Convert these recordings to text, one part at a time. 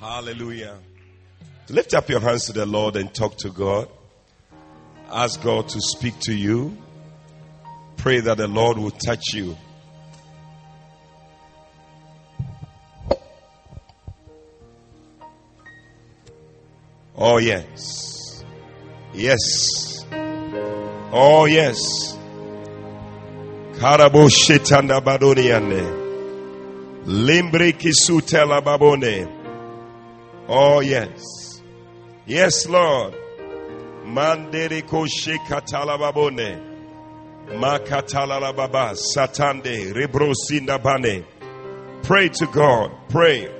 Hallelujah. Lift up your hands to the Lord and talk to God. Ask God to speak to you. Pray that the Lord will touch you. Oh, yes. Yes. Oh, yes. Karabo shetanda badoniane. Limbre kisutela babone. Oh, yes. Yes, Lord. Mandere koshe katala babone. Makatala la. Satande. Rebrosinda bane. Pray to God. Pray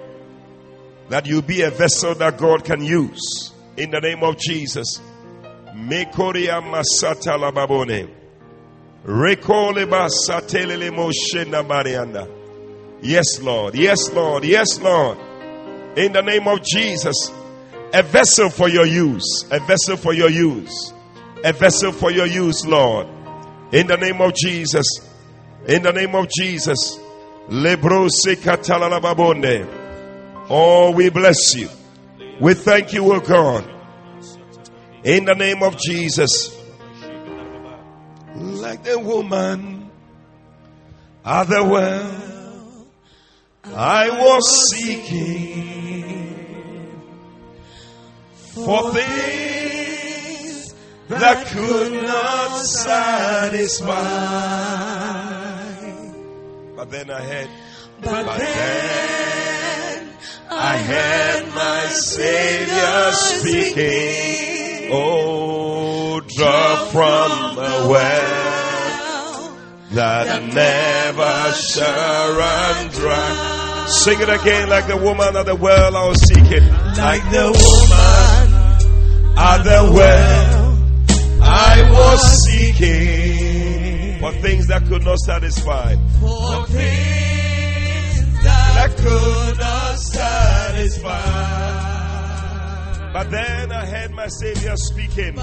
that you be a vessel that God can use. In the name of Jesus. Mekoria masata la babone. Rekole basatelele moshena. Yes, Lord. Yes, Lord. Yes, Lord. In the name of Jesus. A vessel for your use. A vessel for your use. A vessel for your use, Lord. In the name of Jesus. In the name of Jesus. Oh, we bless you. We thank you, O God. In the name of Jesus. Like the woman at the well, I was seeking for things that could not satisfy. But then I had, but then I heard my Savior speaking. Oh, draw from the well that never shall run dry. Sing it again like the woman at the well I was seeking. Like the woman at the well I was seeking for things that could not satisfy. For things that could not satisfy. But then I heard my Savior speaking.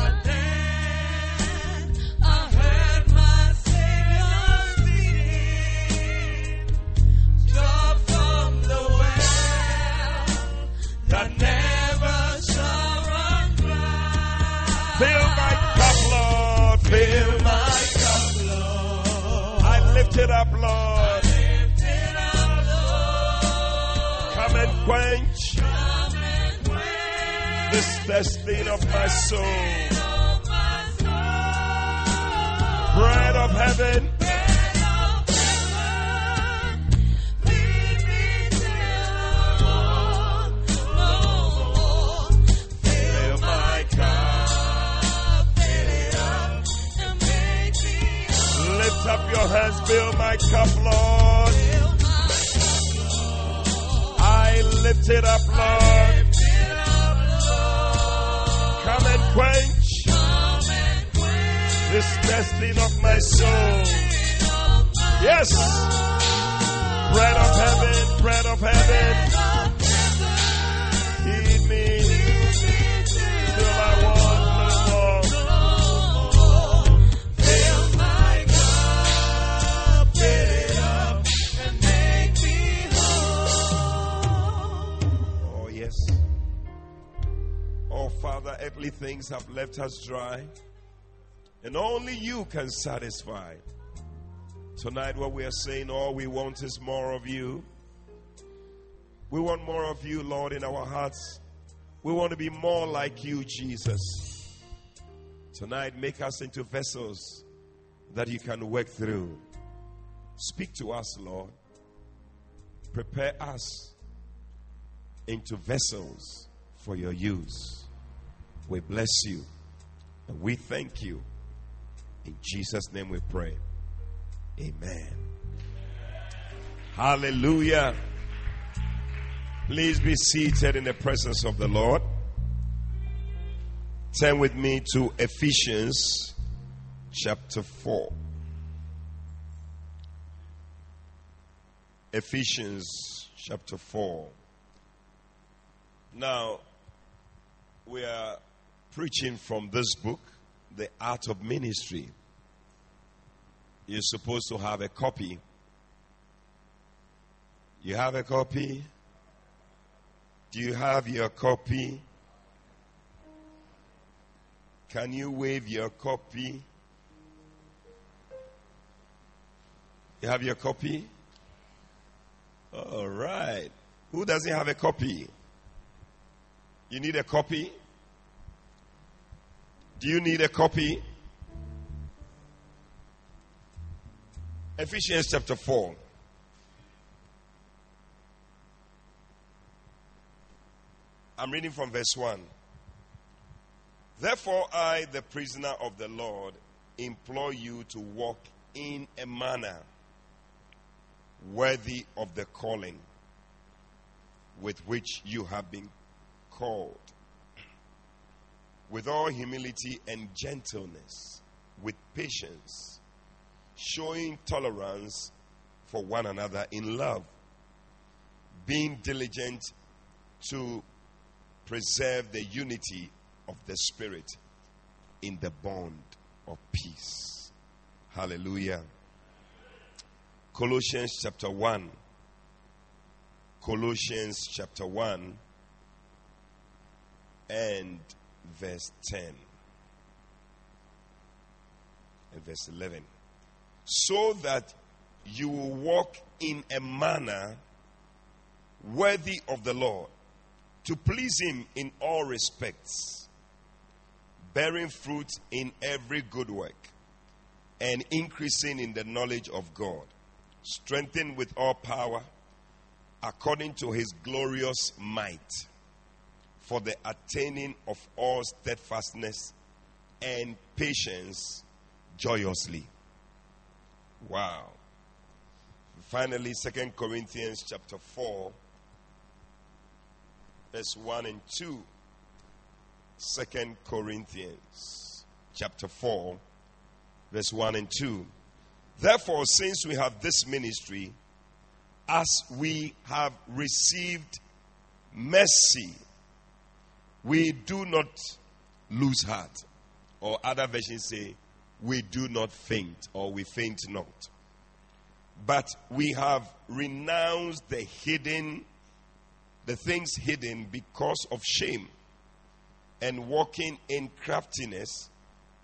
Lord. I lift it up, up, Lord. Come and quench this thirsting of my soul. Bread of heaven, your hands. Fill my cup, Lord. I lift it up, Lord. Come and quench this thirsting of my soul. Yes. Bread of heaven, bread of heaven. Earthly things have left us dry, and only you can satisfy. Tonight, what we are saying, all we want is more of you. We want more of you, Lord, in our hearts. We want to be more like you, Jesus. Tonight, make us into vessels that you can work through. Speak to us, Lord. Prepare us into vessels for your use. We bless you and we thank you. In Jesus' name we pray. Amen. Hallelujah. Please be seated in the presence of the Lord. Turn with me to Ephesians chapter 4. Ephesians chapter 4. Now, we are preaching from this book, The Art of Ministry. You're supposed to have a copy. You have a copy? Do you have your copy? Can you wave your copy? You have your copy? All right. Who doesn't have a copy? You need a copy? Do you need a copy? Ephesians chapter 4. I'm reading from verse 1. Therefore, I, the prisoner of the Lord, implore you to walk in a manner worthy of the calling with which you have been called, with all humility and gentleness, with patience, showing tolerance for one another in love, being diligent to preserve the unity of the Spirit in the bond of peace. Hallelujah. Colossians chapter 1. Colossians chapter 1 and verse 10 and verse 11. So that you will walk in a manner worthy of the Lord, to please Him in all respects, bearing fruit in every good work, and increasing in the knowledge of God, strengthened with all power according to His glorious might, for the attaining of all steadfastness and patience joyously. Wow. Finally, Second Corinthians chapter 4, verse 1 and 2. Second Corinthians chapter 4, verse 1 and 2. Therefore, since we have this ministry, as we have received mercy, we do not lose heart. Or other versions say, we do not faint, or we faint not. But we have renounced the hidden, the things hidden because of shame, and walking in craftiness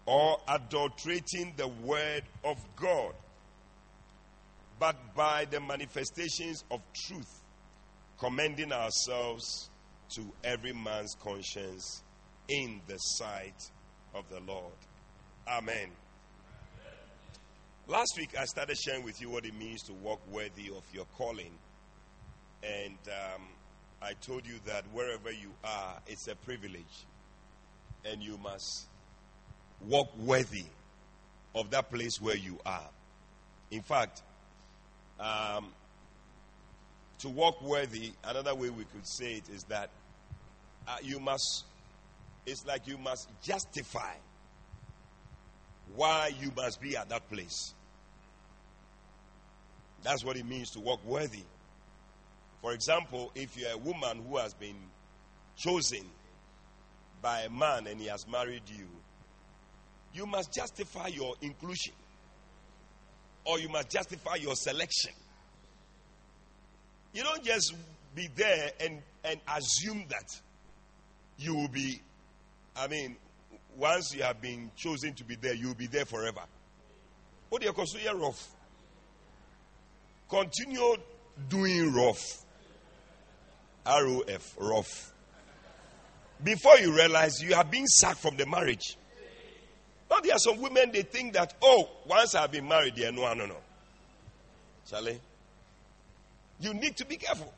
or adulterating the word of God, but by the manifestations of truth, commending ourselves to every man's conscience in the sight of the Lord. Amen. Last week, I started sharing with you what it means to walk worthy of your calling. And um, I told you that wherever you are, it's a privilege. And you must walk worthy of that place where you are. In fact, um, to walk worthy, another way we could say it is that uh, you must, it's like you must justify why you must be at that place. That's what it means to walk worthy. For example, if you're a woman who has been chosen by a man and he has married you, you must justify your inclusion or you must justify your selection. You don't just be there and, and assume that you will be, I mean, once you have been chosen to be there, you will be there forever. What do you consider rough? Continue doing rough. R O F, rough. Before you realize you have been sacked from the marriage. Now there are some women they think that oh once I've been married, yeah no no no. Charlie, you need to be careful.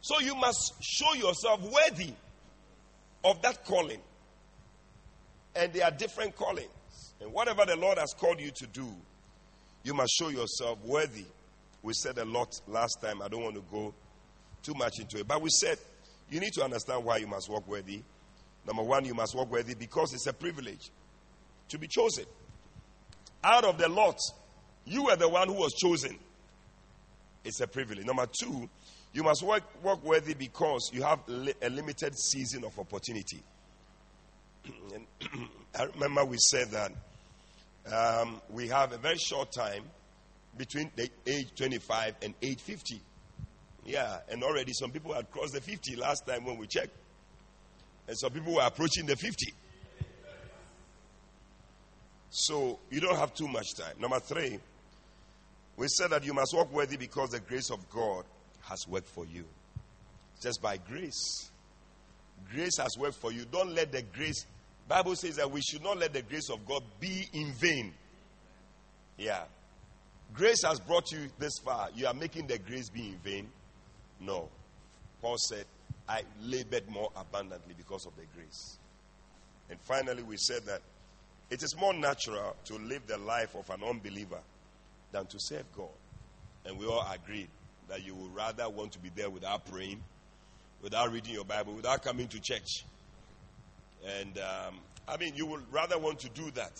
So you must show yourself worthy of that calling. And there are different callings. And whatever the Lord has called you to do, you must show yourself worthy we said a lot last time. I don't want to go too much into it. But we said you need to understand why you must walk worthy. Number one, you must walk worthy because it's a privilege to be chosen. Out of the lot, you were the one who was chosen. It's a privilege. Number two, you must work, work worthy because you have li- a limited season of opportunity. I remember we said that um, we have a very short time between the age 25 and age 50. Yeah, and already some people had crossed the 50 last time when we checked. And some people were approaching the 50. So you don't have too much time. Number three, we said that you must walk worthy because the grace of God has worked for you. Just by grace. Grace has worked for you. Don't let the grace Bible says that we should not let the grace of God be in vain. Yeah. Grace has brought you this far. You are making the grace be in vain? No. Paul said, I labored more abundantly because of the grace. And finally, we said that it is more natural to live the life of an unbeliever than to serve God. And we all agreed that you would rather want to be there without praying, without reading your Bible, without coming to church. And um, I mean, you would rather want to do that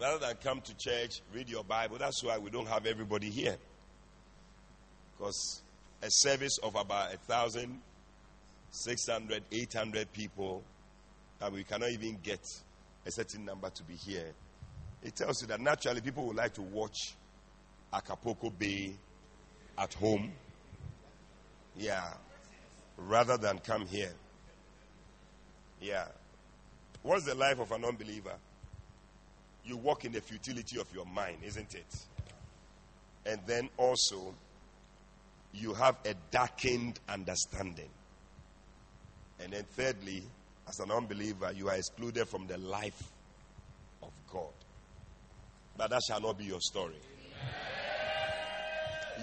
rather than come to church, read your Bible. That's why we don't have everybody here. Because a service of about a thousand, six hundred, eight hundred people, and we cannot even get a certain number to be here. It tells you that naturally people would like to watch Acapulco Bay at home. Yeah. Rather than come here. Yeah. What's the life of an unbeliever? You walk in the futility of your mind, isn't it? And then also, you have a darkened understanding. And then, thirdly, as an unbeliever, you are excluded from the life of God. But that shall not be your story.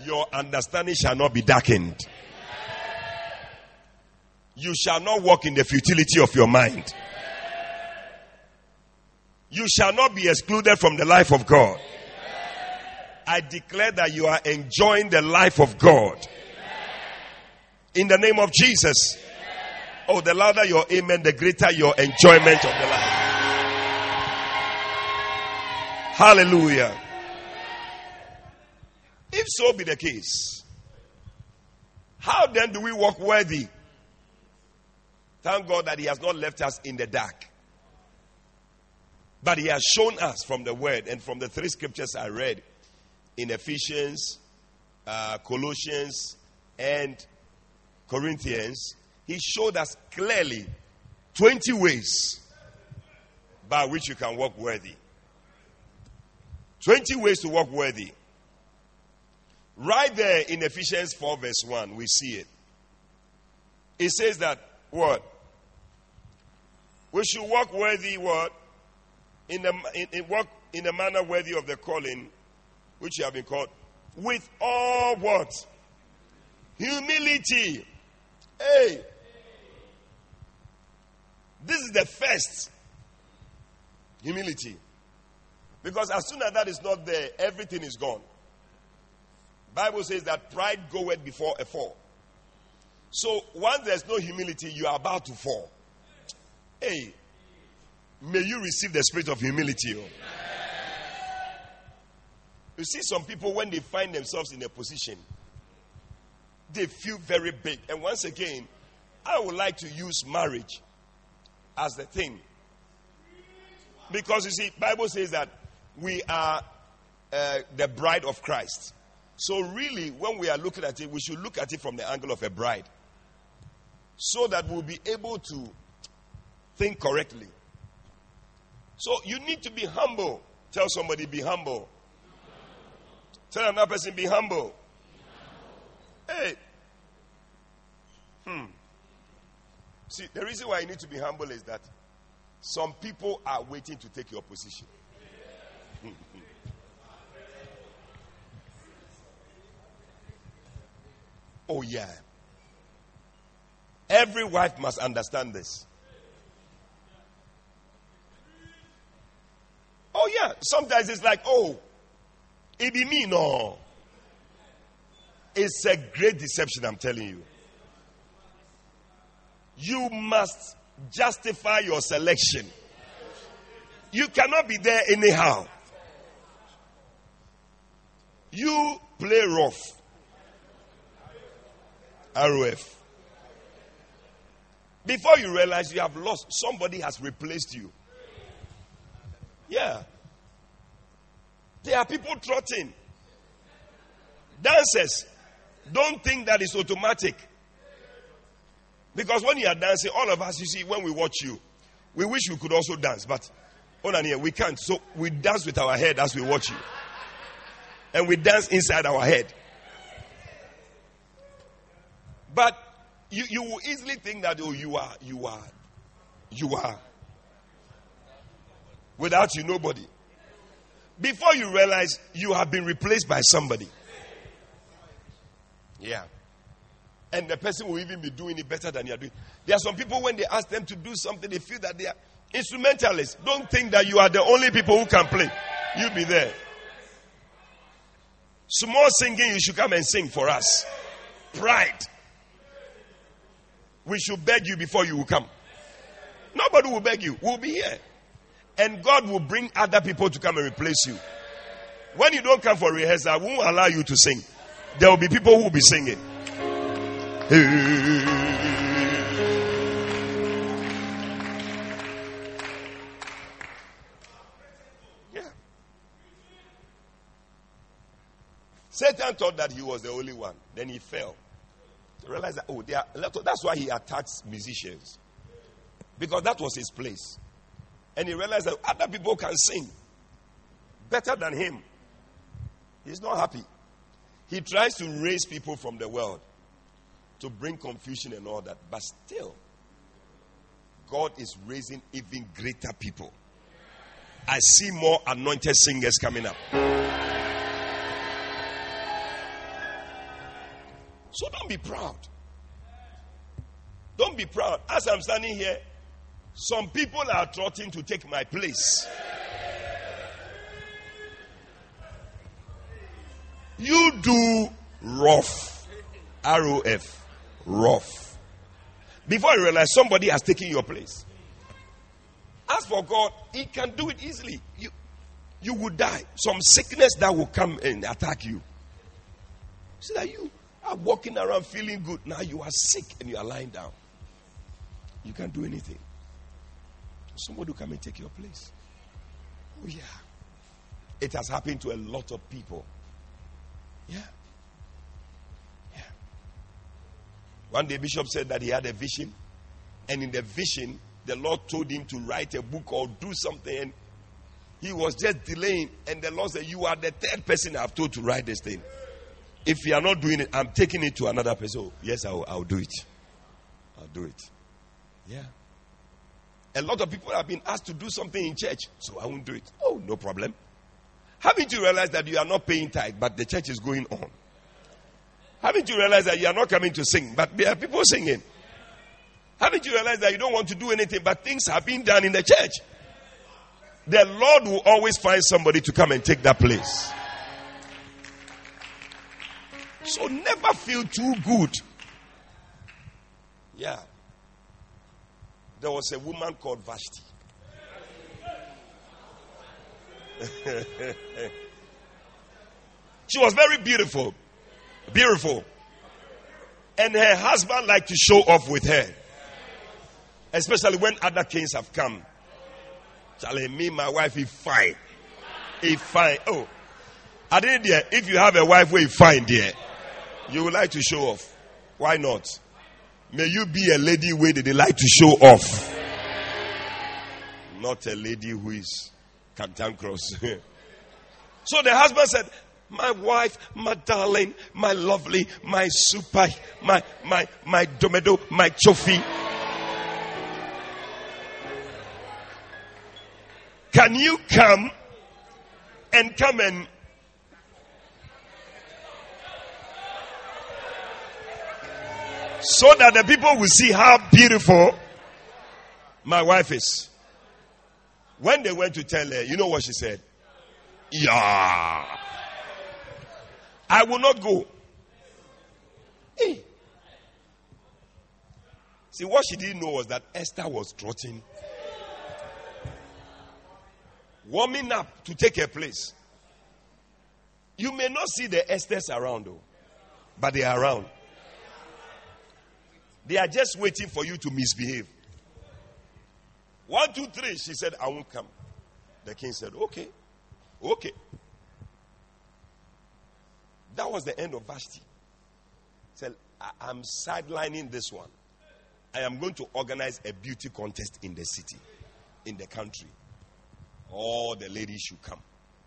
Your understanding shall not be darkened. You shall not walk in the futility of your mind. You shall not be excluded from the life of God. I declare that you are enjoying the life of God. In the name of Jesus. Oh, the louder your amen, the greater your enjoyment of the life. Hallelujah. If so be the case, how then do we walk worthy? Thank God that He has not left us in the dark. But He has shown us from the Word and from the three scriptures I read in Ephesians, uh, Colossians, and Corinthians, He showed us clearly 20 ways by which you can walk worthy. 20 ways to walk worthy. Right there in Ephesians 4, verse 1, we see it. It says that what? We should walk worthy what? In the in, in walk in a manner worthy of the calling which you have been called. With all what? Humility. Hey. This is the first. Humility. Because as soon as that is not there, everything is gone. Bible says that pride goeth before a fall. So once there's no humility, you are about to fall. Hey, may you receive the spirit of humility. oh. You see, some people, when they find themselves in a position, they feel very big. And once again, I would like to use marriage as the thing. Because you see, Bible says that we are uh, the bride of Christ. So really, when we are looking at it, we should look at it from the angle of a bride. So that we'll be able to think correctly. So you need to be humble. Tell somebody, be humble. Tell another person, be humble. Hey. Hmm. See, the reason why you need to be humble is that some people are waiting to take your position. Oh, yeah. Every wife must understand this. Oh, yeah. Sometimes it's like, oh, it be me, no. It's a great deception, I'm telling you. You must justify your selection. You cannot be there anyhow. You play rough. ROF. Before you realize you have lost, somebody has replaced you. Yeah. There are people trotting. Dancers. Don't think that is automatic. Because when you are dancing, all of us, you see, when we watch you, we wish we could also dance, but oh, here, we can't. So we dance with our head as we watch you. And we dance inside our head. But you, you will easily think that, oh, you are, you are, you are. Without you, nobody. Before you realize you have been replaced by somebody. Yeah. And the person will even be doing it better than you are doing. There are some people, when they ask them to do something, they feel that they are instrumentalists. Don't think that you are the only people who can play. You'll be there. Small singing, you should come and sing for us. Pride. We should beg you before you will come. Nobody will beg you. We'll be here. And God will bring other people to come and replace you. When you don't come for rehearsal, I won't allow you to sing. There will be people who will be singing. Yeah. Satan thought that he was the only one. Then he fell. He realized that, oh, they are, that's why he attacks musicians. Because that was his place. And he realized that other people can sing better than him. He's not happy. He tries to raise people from the world to bring confusion and all that. But still, God is raising even greater people. I see more anointed singers coming up. So don't be proud. Don't be proud. As I'm standing here, some people are trotting to take my place. You do rough. R O F. Rough. Before you realize somebody has taken your place. As for God, He can do it easily. You, you will die. Some sickness that will come and attack you. See that you walking around feeling good. Now you are sick and you are lying down. You can't do anything. Somebody will come and take your place. Oh, yeah. It has happened to a lot of people. Yeah. Yeah. One day, Bishop said that he had a vision, and in the vision, the Lord told him to write a book or do something, and he was just delaying. And the Lord said, You are the third person I've told to write this thing. If you are not doing it, I'm taking it to another person. Oh, yes, I'll, I'll do it. I'll do it. Yeah. A lot of people have been asked to do something in church, so I won't do it. Oh, no problem. Haven't you realized that you are not paying tithe, but the church is going on? Haven't you realized that you are not coming to sing, but there are people singing? Haven't you realized that you don't want to do anything, but things have been done in the church? The Lord will always find somebody to come and take that place. So never feel too good. Yeah. There was a woman called Vashti. she was very beautiful. Beautiful. And her husband liked to show off with her. Especially when other kings have come. Telling me, my wife is fine. Is fine. Oh. I didn't there. If you have a wife you fine there, you would like to show off. Why not? May you be a lady where they like to show off. Not a lady who is cantankerous. so the husband said, My wife, my darling, my lovely, my super, my my my domedo, my chofi. Can you come and come and So that the people will see how beautiful my wife is. When they went to tell her, you know what she said? Yeah. I will not go. Hey. See, what she didn't know was that Esther was trotting, warming up to take her place. You may not see the Esthers around, though, but they are around. They are just waiting for you to misbehave. One, two, three. She said, I won't come. The king said, Okay, okay. That was the end of Vashti. Said, I- am sidelining this one. I am going to organize a beauty contest in the city, in the country. All the ladies should come.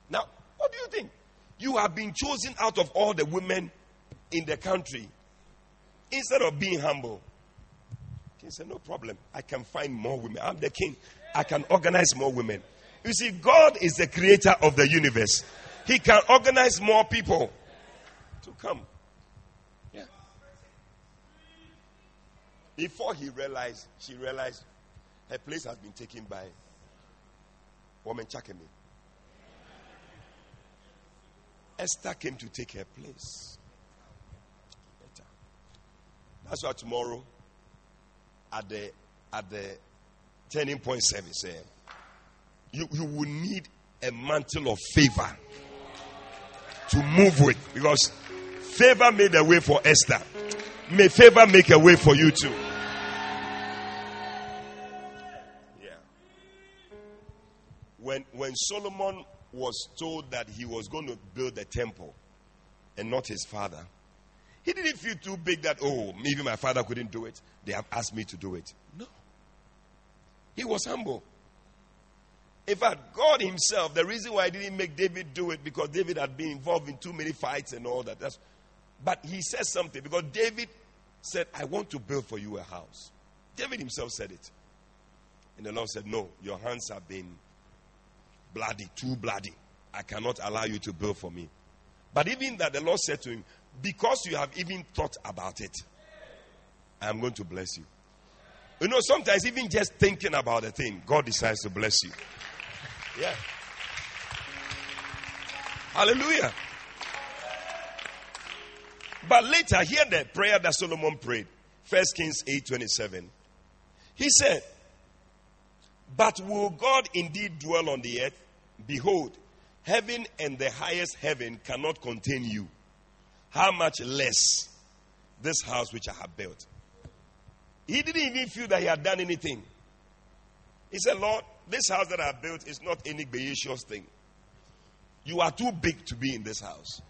Now, what do you think? You have been chosen out of all the women in the country instead of being humble. King said, No problem. I can find more women. I'm the king. I can organize more women. You see, God is the creator of the universe. He can organize more people to come. Yeah. Before he realized, she realized her place has been taken by woman Chakemi. Esther came to take her place. That's why tomorrow at the at the turning point service, eh, you, you will need a mantle of favor to move with because favor made a way for Esther. May favor make a way for you too. Yeah. When when Solomon was told that he was going to build a temple and not his father, he didn't feel too big that, oh, maybe my father couldn't do it. They have asked me to do it. No. He was humble. In fact, God Himself, the reason why He didn't make David do it because David had been involved in too many fights and all that. That's, but He says something because David said, I want to build for you a house. David himself said it. And the Lord said, No, your hands have been bloody, too bloody. I cannot allow you to build for me. But even that, the Lord said to him, Because you have even thought about it, I am going to bless you. You know, sometimes even just thinking about a thing, God decides to bless you. Yeah. Hallelujah. But later, hear the prayer that Solomon prayed. First Kings 8 27. He said, But will God indeed dwell on the earth? Behold, heaven and the highest heaven cannot contain you. How much less this house which I have built? He didn't even feel that he had done anything. He said, Lord, this house that I have built is not any gracious thing. You are too big to be in this house.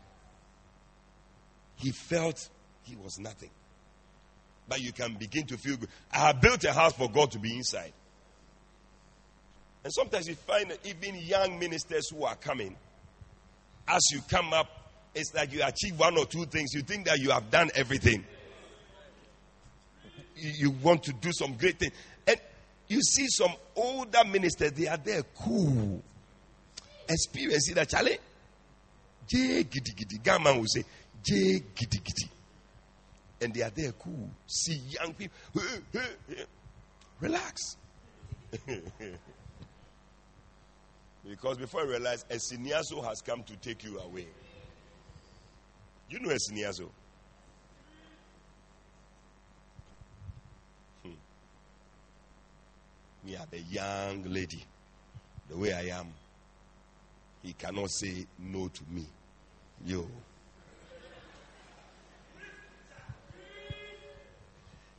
He felt he was nothing. But you can begin to feel good. I have built a house for God to be inside. And sometimes you find that even young ministers who are coming, as you come up, it's like you achieve one or two things. You think that you have done everything. You, want to do some great thing. And you see some older ministers, they are there cool. Experience it, Charlie. J giddy giddy. Gamma will say, J giddy giddy. And they are there cool. See young people. Relax. because before you realize, a siniazo has come to take you away. You know a siniazo. Hmm. Me, I'm a young lady. The way I am, he cannot say no to me. Yo.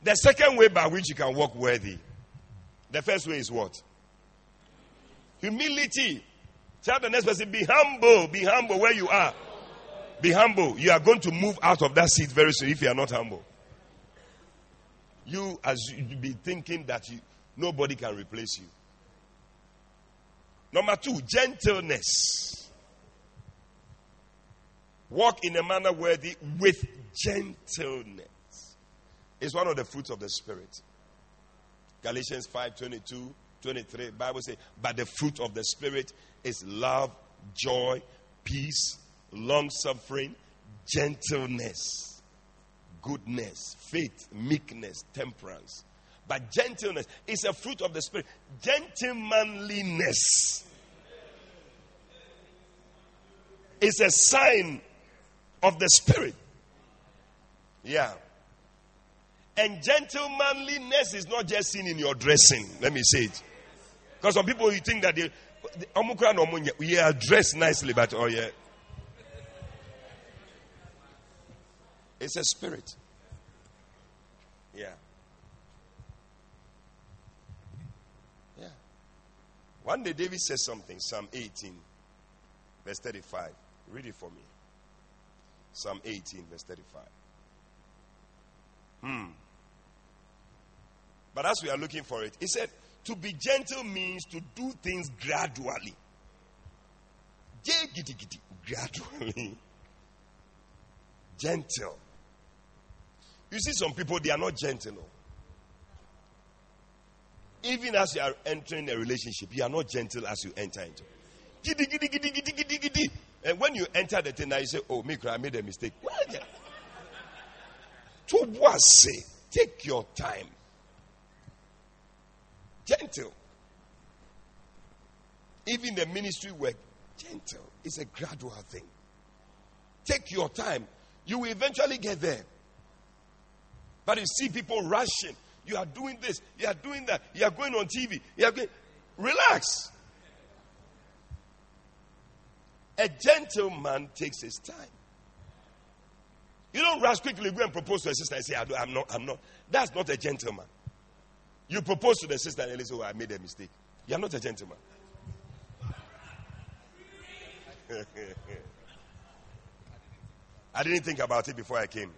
The second way by which you can walk worthy. The first way is what? Humility. Tell the next person, be humble. Be humble where you are. Be humble. You are going to move out of that seat very soon if you are not humble. You, as you be thinking that you, nobody can replace you. Number two, gentleness. Walk in a manner worthy with gentleness. It's one of the fruits of the Spirit. Galatians 5 22, 23. Bible says, But the fruit of the Spirit is love, joy, peace, long suffering, gentleness, goodness, faith, meekness, temperance. But gentleness is a fruit of the Spirit. Gentlemanliness is a sign of the Spirit. Yeah. And gentlemanliness is not just seen in your dressing. Let me say it. Because some people you think that they, we are dressed nicely, but oh yeah. It's a spirit. Yeah. Yeah. One day David says something, Psalm 18, verse 35. Read it for me. Psalm 18, verse 35. Hmm. But as we are looking for it, he said, to be gentle means to do things gradually. Yeah, giddy, giddy, Gradually. Gentle. You see, some people, they are not gentle. Even as you are entering a relationship, you are not gentle as you enter into. Giddy, giddy, giddy, giddy, giddy, giddy. And when you enter the thing, now you say, Oh, Mikra, I made a mistake. What? To what say? Take your time. Gentle. Even the ministry work, gentle. It's a gradual thing. Take your time. You will eventually get there. But you see people rushing. You are doing this. You are doing that. You are going on TV. You are going. Relax. A gentleman takes his time. You don't rush quickly, go and propose to a sister and say, I am not, I'm not. That's not a gentleman. You propose to the sister and they say, oh, I made a mistake. You are not a gentleman. I didn't think about it before I came.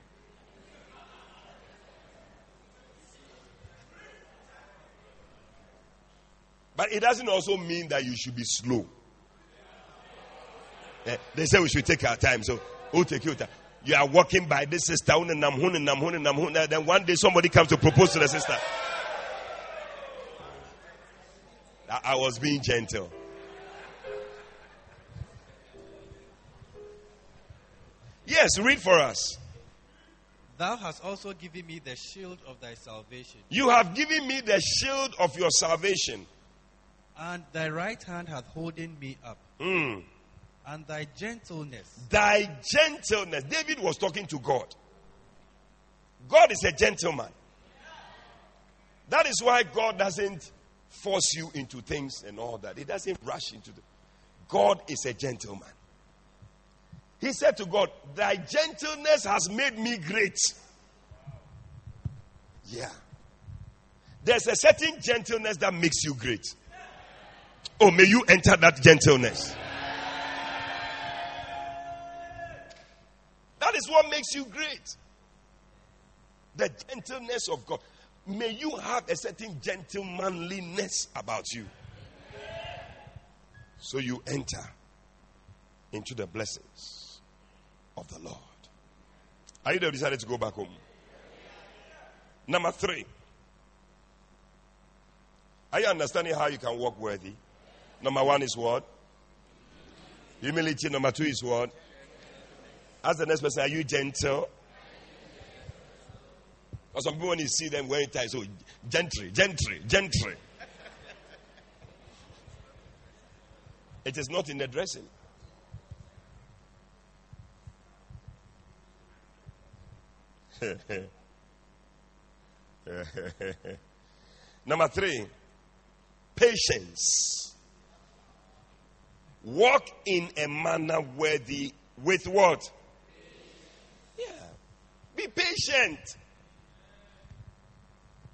But it doesn't also mean that you should be slow. Eh, They say we should take our time, so we'll take your time. You are walking by this sister, then one day somebody comes to propose to the sister. I, I was being gentle. Yes, read for us. Thou hast also given me the shield of thy salvation, You have given me the shield of your salvation. And thy right hand hath holding me up, Mm. and thy gentleness. Thy gentleness. David was talking to God. God is a gentleman. That is why God doesn't force you into things and all that. He doesn't rush into them. God is a gentleman. He said to God, Thy gentleness has made me great. Yeah. There's a certain gentleness that makes you great. Oh, may you enter that gentleness. That is what makes you great. The gentleness of God. May you have a certain gentlemanliness about you. So you enter into the blessings of the Lord. Are you? Decided to go back home. Number three. Are you understanding how you can walk worthy? Number one is what? Humility. Number two is what? Ask the next person, are you gentle? Or some people, when you see them wearing ties, so gentry, gentry, gentry. It is not in the dressing. Number three, patience. Walk in a manner worthy with what? Yeah. Be patient.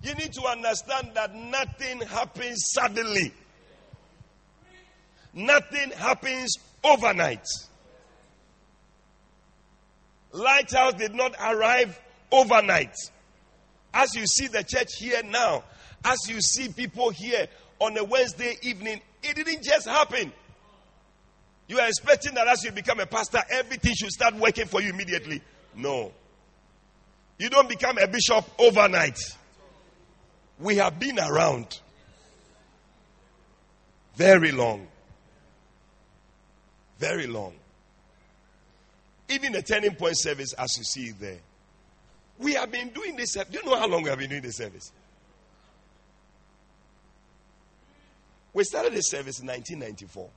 You need to understand that nothing happens suddenly. Nothing happens overnight. Lighthouse did not arrive overnight. As you see the church here now, as you see people here on a Wednesday evening, it didn't just happen. You are expecting that as you become a pastor, everything should start working for you immediately. No. You don't become a bishop overnight. We have been around very long. Very long. Even the turning point service, as you see there. We have been doing this. Do you know how long we have been doing this service? We started this service in 1994.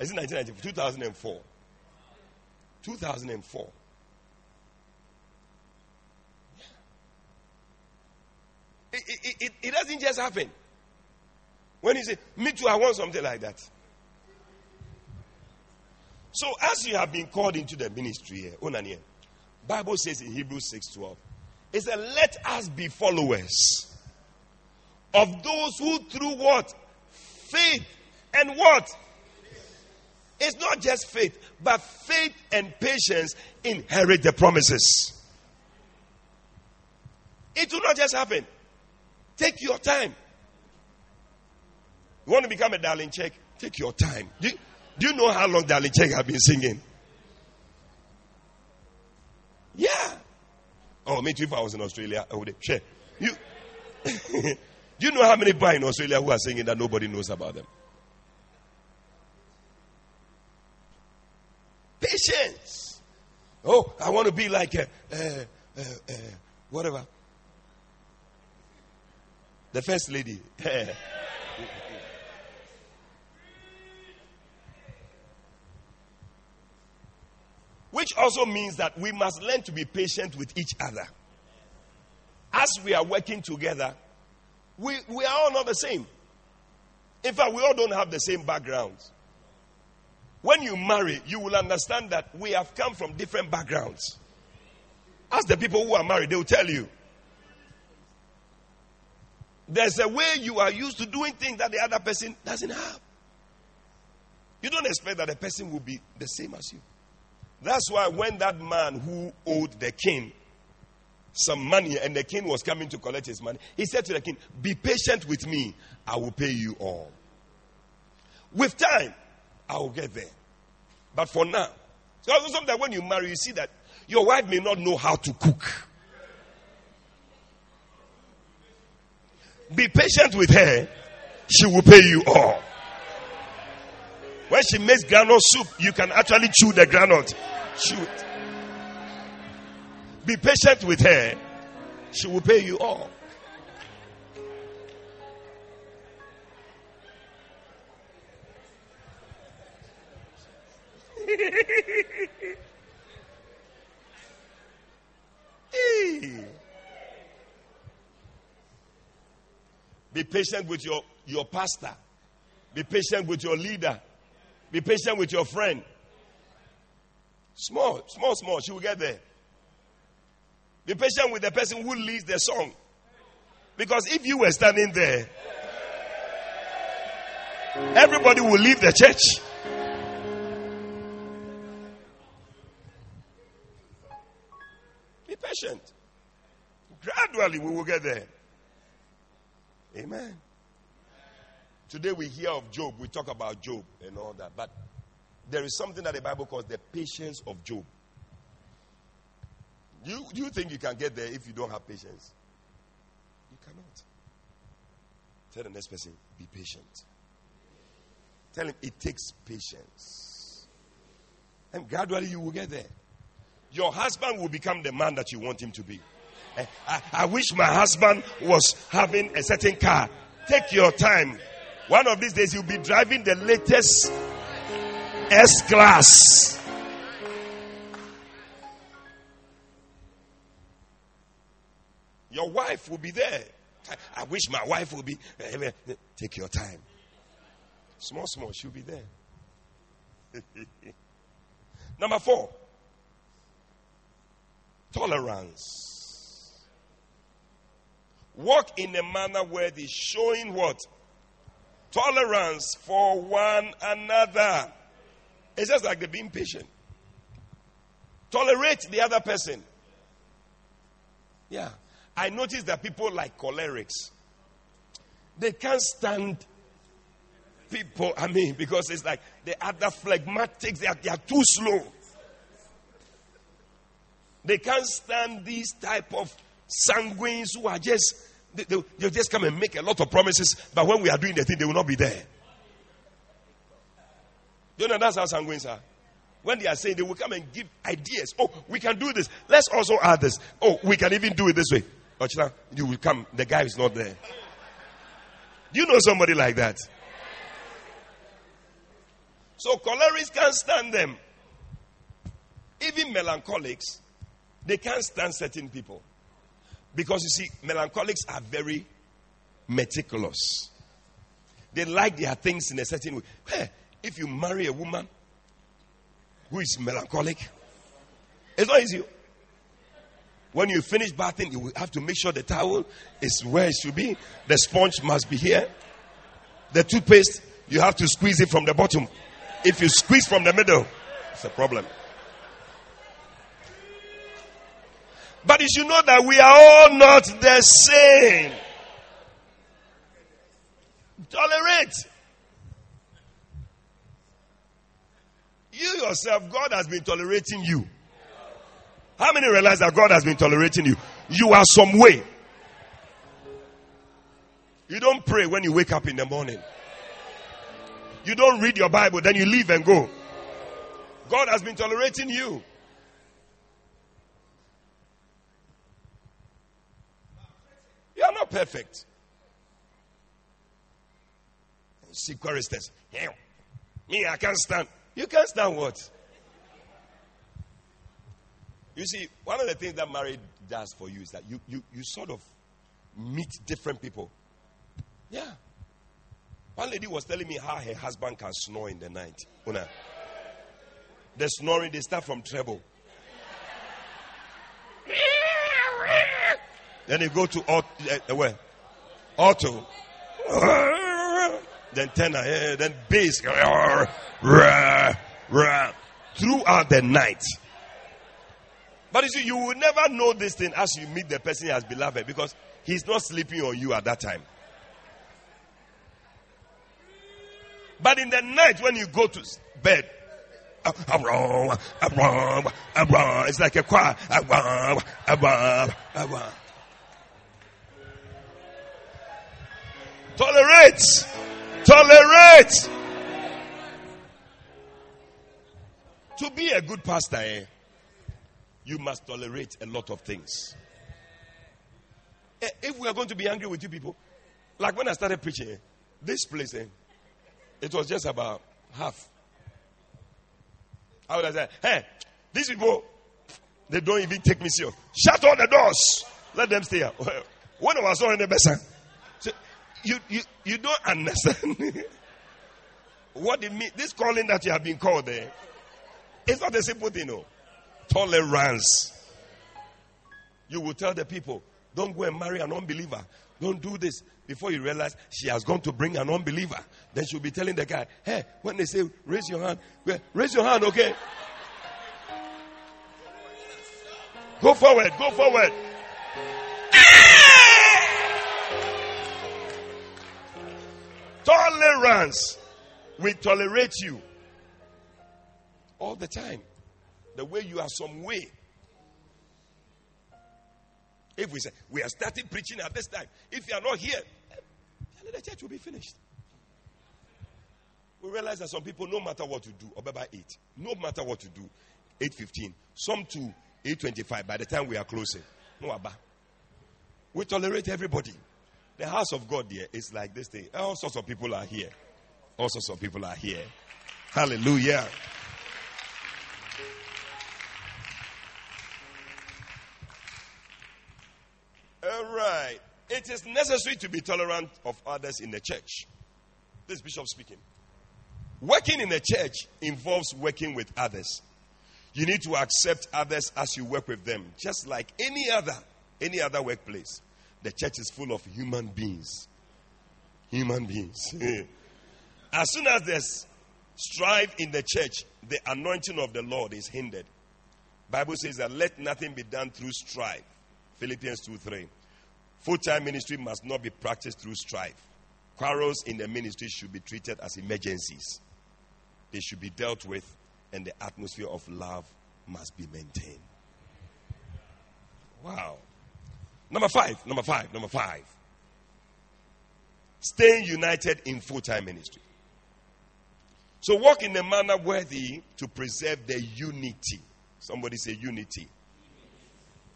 Is it 1994? 2004. 2004. it, it, it doesn't just happen. When you say, Me too, I want something like that. So as you have been called into the ministry here, oh, Onanie, Bible says in Hebrews 6:12, it said, Let us be followers of those who through what? Faith and what? It's not just faith, but faith and patience inherit the promises. It will not just happen. Take your time. You want to become a darling check? Take your time. Do you, do you know how long darling check have been singing? Yeah. Oh, me too. If I was in Australia, I would share. You. do you know how many boys in Australia who are singing that nobody knows about them? Patience. Oh, I want to be like a, uh, uh, uh, whatever. The first lady. Which also means that we must learn to be patient with each other. As we are working together, we, we are all not the same. In fact, we all don't have the same backgrounds. When you marry, you will understand that we have come from different backgrounds. Ask the people who are married, they will tell you. There's a way you are used to doing things that the other person doesn't have. You don't expect that the person will be the same as you. That's why when that man who owed the king some money and the king was coming to collect his money, he said to the king, Be patient with me, I will pay you all. With time, I will get there. But for now, so sometimes when you marry, you see that your wife may not know how to cook. Be patient with her, she will pay you all. When she makes granite soup, you can actually chew the granite. Chew it. Be patient with her, she will pay you all. Be patient with your, your pastor. Be patient with your leader. Be patient with your friend. Small, small, small. She will get there. Be patient with the person who leads the song. Because if you were standing there, everybody will leave the church. Patient. Gradually, we will get there. Amen. Today we hear of Job, we talk about Job and all that, but there is something that the Bible calls the patience of Job. Do you, you think you can get there if you don't have patience? You cannot. Tell the next person, be patient. Tell him it takes patience. And gradually you will get there. Your husband will become the man that you want him to be. Eh, I, I wish my husband was having a certain car. Take your time. One of these days, you'll be driving the latest S class. Your wife will be there. I, wish my wife would be. eh, eh, Take your time. Small, small, she'll be there. Number four, tolerance. Walk in a manner worthy, showing what? Tolerance for one another. It's just like they're being patient. Tolerate the other person. Yeah. I noticed that people like cholerics. They can't stand people, I mean, because it's like the other phlegmatics, they are, they are too slow. They can't stand these type of sanguines who are just they, they, they'll just come and make a lot of promises, but when we are doing the thing, they will not be there. You know that's how sanguines are. When they are saying they will come and give ideas. Oh, we can do this. Let's also add this. Oh, we can even do it this way. Ochila, you will come. The guy is not there. Do you know somebody like that? So cholerics can't stand them. Even melancholics, they can't stand certain people. Because you see, melancholics are very meticulous. They like their things in a certain way. Hey, if you marry a woman who is melancholic, it's not easy. When you finish bathing, you have to make sure the towel is where it should be. The sponge must be here. The toothpaste, you have to squeeze it from the bottom. If you squeeze from the middle, it's a problem. But you should know that we are all not the same. Tolerate. You yourself, God has been tolerating you. How many realize that God has been tolerating you? You are some way. You don't pray when you wake up in the morning. You don't read your Bible, then you leave and go. God has been tolerating you. You are not perfect. See choristers. Me, I can't stand. You can't stand what? You see, one of the things that marriage does for you is that you, you, you sort of meet different people. Yeah. One lady was telling me how her husband can snore in the night. Una. The snoring, they start from treble. Then they go to alto, uh, where? Alto. Then tenor, eh, then bass. Throughout the night. But you see, you will never know this thing as you meet the person as beloved because he's not sleeping on you at that time. But in the night when you go to bed, it's like a choir. Tolerate. Tolerate. To be a good pastor, eh, you must tolerate a lot of things. Eh, If we are going to be angry with you people, like when I started preaching, eh, this place, eh, it was just about half. I would have said, hey, these people, they don't even take me serious. Shut all the doors. Let them stay here. When I was on the best, you, you, you don't understand what it means. This calling that you have been called there, it's not a simple thing, no. Tolerance. You will tell the people, don't go and marry an unbeliever. Don't do this. Before you realize she has gone to bring an unbeliever, then she'll be telling the guy, hey, when they say, raise your hand, raise your hand, okay? Go forward, go forward. Tolerance. We tolerate you all the time. The way you are some way. If we say we are starting preaching at this time, if you are not here, the church will be finished. We realize that some people, no matter what to do, or by eight, no matter what to do, eight fifteen, some to eight twenty-five. By the time we are closing, no abba. We tolerate everybody. The house of God here is like this thing. All sorts of people are here. All sorts of people are here. Hallelujah. All right. It is necessary to be tolerant of others in the church. This Bishop speaking. Working in the church involves working with others. You need to accept others as you work with them, just like any other any other workplace. The church is full of human beings. Human beings. as soon as there's strife in the church, the anointing of the Lord is hindered. Bible says that let nothing be done through strife. Philippians 2 3. Full time ministry must not be practiced through strife. Quarrels in the ministry should be treated as emergencies. They should be dealt with, and the atmosphere of love must be maintained. Wow. Number five, number five, number five. Staying united in full time ministry. So walk in a manner worthy to preserve the unity. Somebody say unity.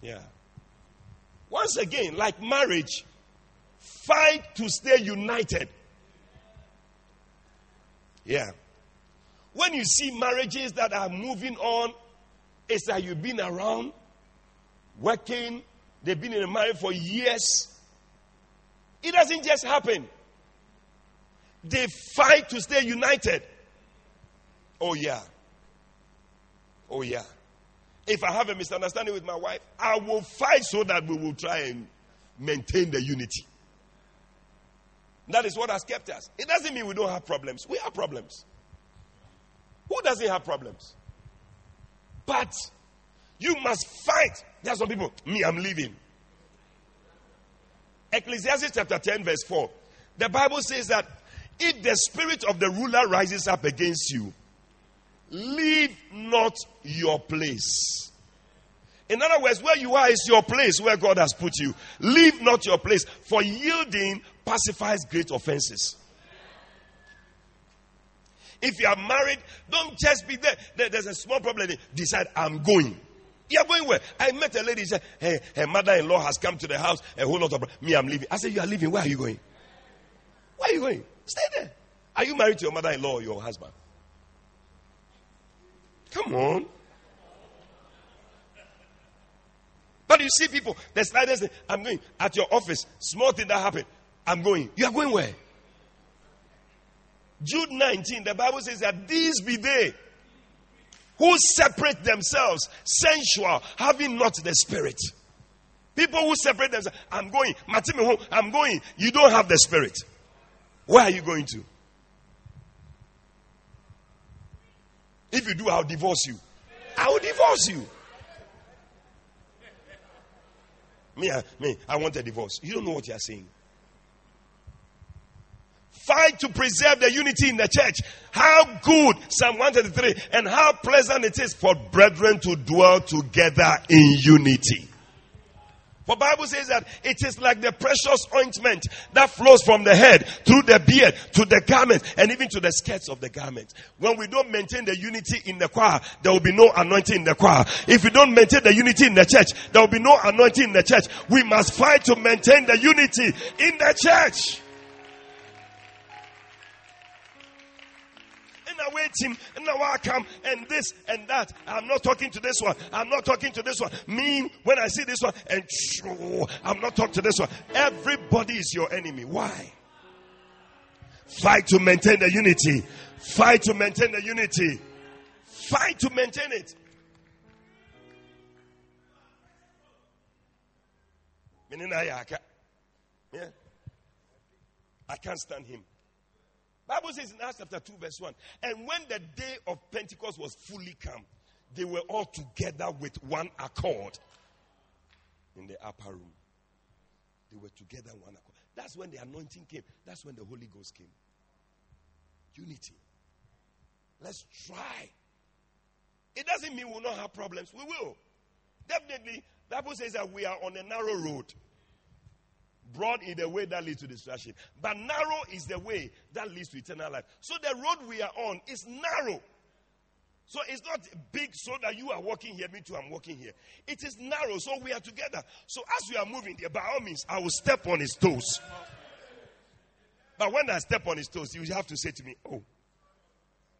Yeah. Once again, like marriage, fight to stay united. Yeah. When you see marriages that are moving on, it's like you've been around, working, they've been in a marriage for years. It doesn't just happen. They fight to stay united. Oh, yeah. Oh, yeah. If I have a misunderstanding with my wife, I will fight so that we will try and maintain the unity. That is what has kept us. It doesn't mean we don't have problems. We have problems. Who doesn't have problems? But you must fight. There are some people, me, I'm leaving. Ecclesiastes chapter 10, verse 4. The Bible says that if the spirit of the ruler rises up against you, leave not your place. In other words, where you are is your place where God has put you. Leave not your place, for yielding pacifies great offenses. If you are married, don't just be there. there there's a small problem. Decide, I'm going. You're going where? I met a lady. She said, hey, her mother-in-law has come to the house. A whole lot of me. I'm leaving. I said, you are leaving. Where are you going? Where are you going? Stay there. Are you married to your mother-in-law or your husband? Come on. But you see people, the sliders say, I'm going at your office. Small thing that happened. I'm going. You are going where? Jude 19, the Bible says that these be they who separate themselves, sensual, having not the spirit. People who separate themselves, I'm going, Matimi, I'm going. You don't have the spirit. Where are you going to? If you do, I'll divorce you. I will divorce you. Me, I, me, I want a divorce. You don't know what you are saying. Fight to preserve the unity in the church. How good, Psalm 133, and how pleasant it is for brethren to dwell together in unity. For Bible says that it is like the precious ointment that flows from the head through the beard to the garment and even to the skirts of the garment. When we don't maintain the unity in the choir, there will be no anointing in the choir. If we don't maintain the unity in the church, there will be no anointing in the church. We must fight to maintain the unity in the church. Him, and now I come, and this and that. I'm not talking to this one. I'm not talking to this one. Mean when I see this one, and I'm not talking to this one. Everybody is your enemy. Why? Fight to maintain the unity. Fight to maintain the unity. Fight to maintain it. Yeah. I can't stand him. Bible says in Acts chapter 2, verse 1. And when the day of Pentecost was fully come, they were all together with one accord in the upper room. They were together one accord. That's when the anointing came. That's when the Holy Ghost came. Unity. Let's try. It doesn't mean we'll not have problems. We will. Definitely. Bible says that we are on a narrow road. Broad is the way that leads to destruction, but narrow is the way that leads to eternal life. So the road we are on is narrow. So it's not big so that you are walking here, me too, I'm walking here. It is narrow, so we are together. So as we are moving there, by all means, I will step on his toes. But when I step on his toes, you have to say to me, Oh.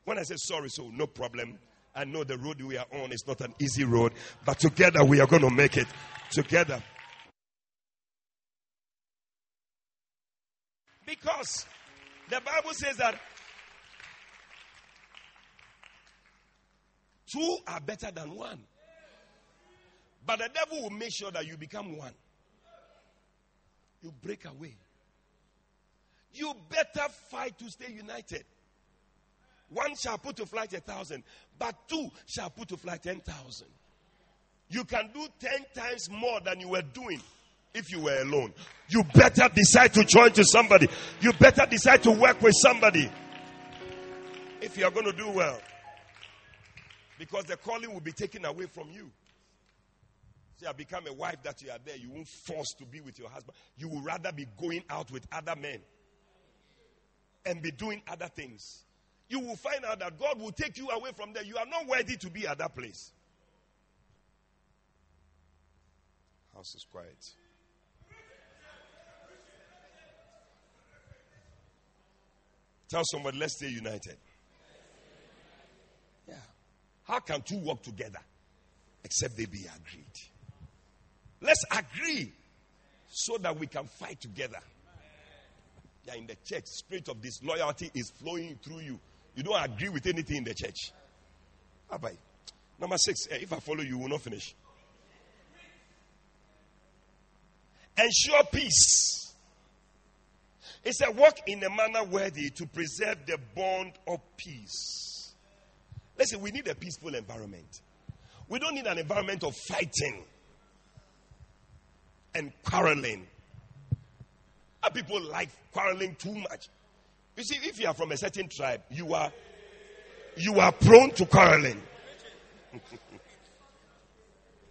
When I say sorry, so no problem. I know the road we are on is not an easy road, but together we are going to make it. Together. Because the Bible says that two are better than one. But the devil will make sure that you become one. You break away. You better fight to stay united. One shall put to flight a thousand, but two shall put to flight ten thousand. You can do ten times more than you were doing if you were alone. You better decide to join to somebody. You better decide to work with somebody. If you are going to do well. Because the calling will be taken away from you. See, I become a wife that you are there. You won't force to be with your husband. You will rather be going out with other men and be doing other things. You will find out that God will take you away from there. You are not worthy to be at that place. House is quiet. Tell somebody, let's stay united. Yeah. How can two work together except they be agreed? Let's agree so that we can fight together. Yeah, in the church. Spirit of disloyalty is flowing through you. You don't agree with anything in the church. Abai. Number six. eh, If I follow you, you will not finish. Ensure peace. It said, walk in a manner worthy to preserve the bond of peace. Listen, we need a peaceful environment. We don't need an environment of fighting and quarreling. Our people like quarreling too much. You see, if you are from a certain tribe, you are you are prone to quarreling.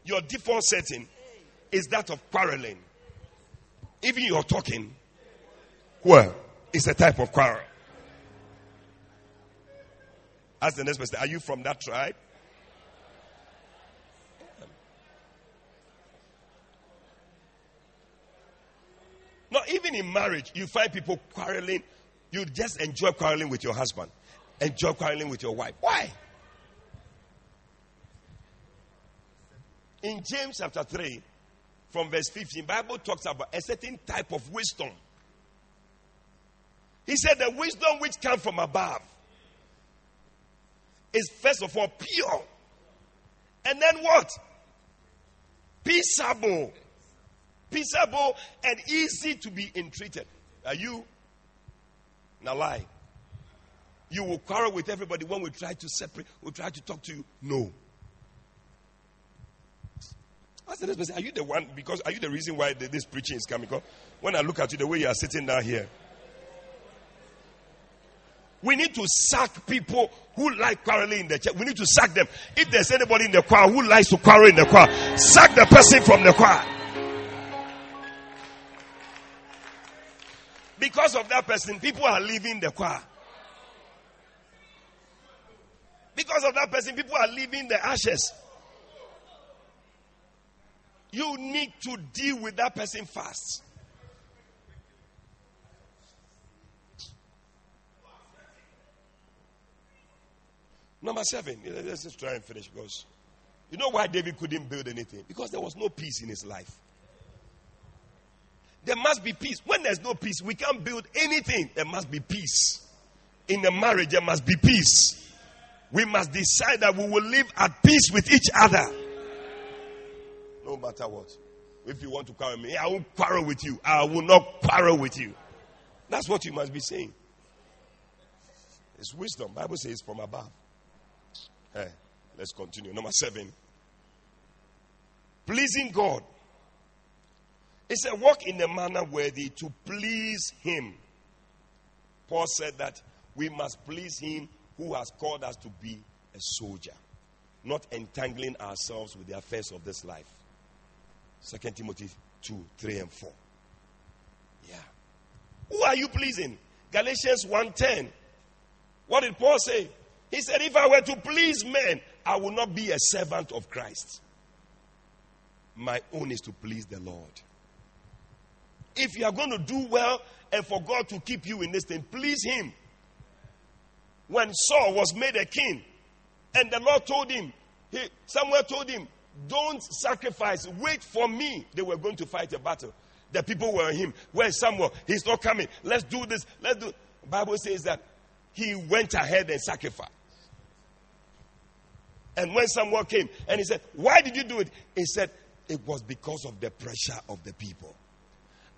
your default setting is that of quarreling. Even your talking, well, it's a type of quarrel. Ask the next person, are you from that tribe? No, even in marriage, you find people quarreling. You just enjoy quarreling with your husband, enjoy quarreling with your wife. Why? In James chapter 3, from verse 15, Bible talks about a certain type of wisdom. He said the wisdom which comes from above is first of all pure. And then what? Peaceable. Peaceable and easy to be entreated. Are you? Now lie. You will quarrel with everybody when we try to separate, we try to talk to you. No. I the next person, are you the one? Because are you the reason why this preaching is coming? Because when I look at you, the way you are sitting down here, we need to sack people who like quarreling in the church. We need to sack them. If there's anybody in the choir who likes to quarrel in the choir, sack the person from the choir. Because of that person, people are leaving the choir. Because of that person, people are leaving the ashes. You need to deal with that person fast. Number seven, let's just try and finish because you know why David couldn't build anything? Because there was no peace in his life. There must be peace. When there's no peace, we can't build anything. There must be peace. In the marriage, there must be peace. We must decide that we will live at peace with each other. No matter what. If you want to quarrel me, I won't quarrel with you. I will not quarrel with you. That's what you must be saying. It's wisdom. Bible says from above. Hey, let's continue. Number seven. Pleasing God. It's a walk in a manner worthy to please Him. Paul said that we must please Him who has called us to be a soldier, not entangling ourselves with the affairs of this life. Second Timothy 2, 3, and 4. Yeah. Who are you pleasing? Galatians 1:10. What did Paul say? He said, If I were to please men, I would not be a servant of Christ. My own is to please the Lord. If you are going to do well and for God to keep you in this thing, please Him. When Saul was made a king, and the Lord told him, he, Samuel told him, Don't sacrifice, wait for me. They were going to fight a battle. The people were him. Where's Samuel? He's not coming. Let's do this. Let's do. Bible says that he went ahead and sacrificed. And when Samuel came and he said, Why did you do it? He said, It was because of the pressure of the people.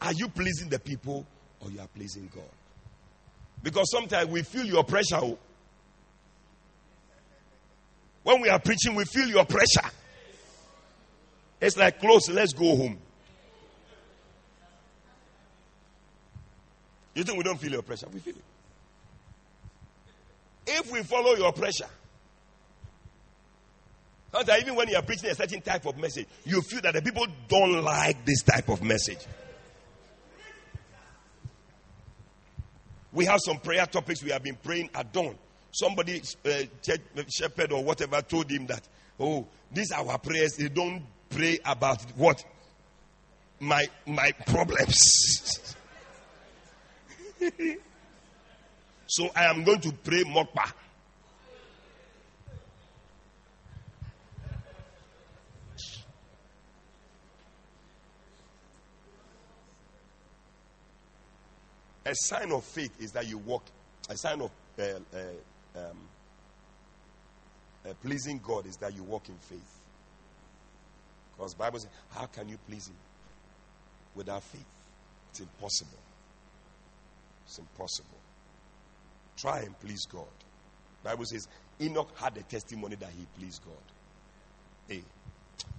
Are you pleasing the people or you are pleasing God? Because sometimes we feel your pressure. oh. When we are preaching, we feel your pressure. It's like close, let's go home. You think we don't feel your pressure? We feel it. If we follow your pressure, sometimes even when you are preaching a certain type of message, you feel that the people don't like this type of message. We have some prayer topics we have been praying at dawn. Somebody, uh, shepherd or whatever, told him that, oh, these are our prayers. They don't pray about what? My my problems. so I am going to pray mokpa. A sign of faith is that you walk. A sign of uh, uh, um, uh, pleasing God is that you walk in faith. Because Bible says, how can you please Him without faith? It's impossible. It's impossible. Try and please God. Bible says Enoch had a testimony that he pleased God. Hey,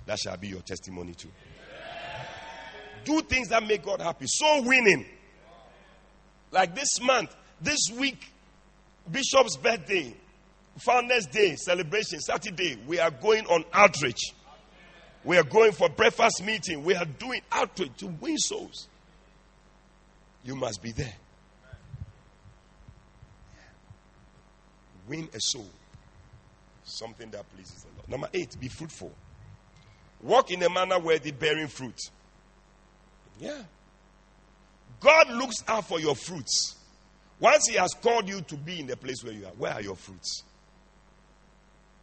that shall be your testimony too. Do things that make God happy. So winning. Like this month, this week, Bishop's birthday, Founders Day celebration, Saturday, we are going on outreach. We are going for breakfast meeting. We are doing outreach to win souls. You must be there. Win a soul. Something that pleases the Lord. Number eight, be fruitful. Walk in a manner worthy bearing fruit. Yeah. God looks out for your fruits. Once He has called you to be in the place where you are, where are your fruits?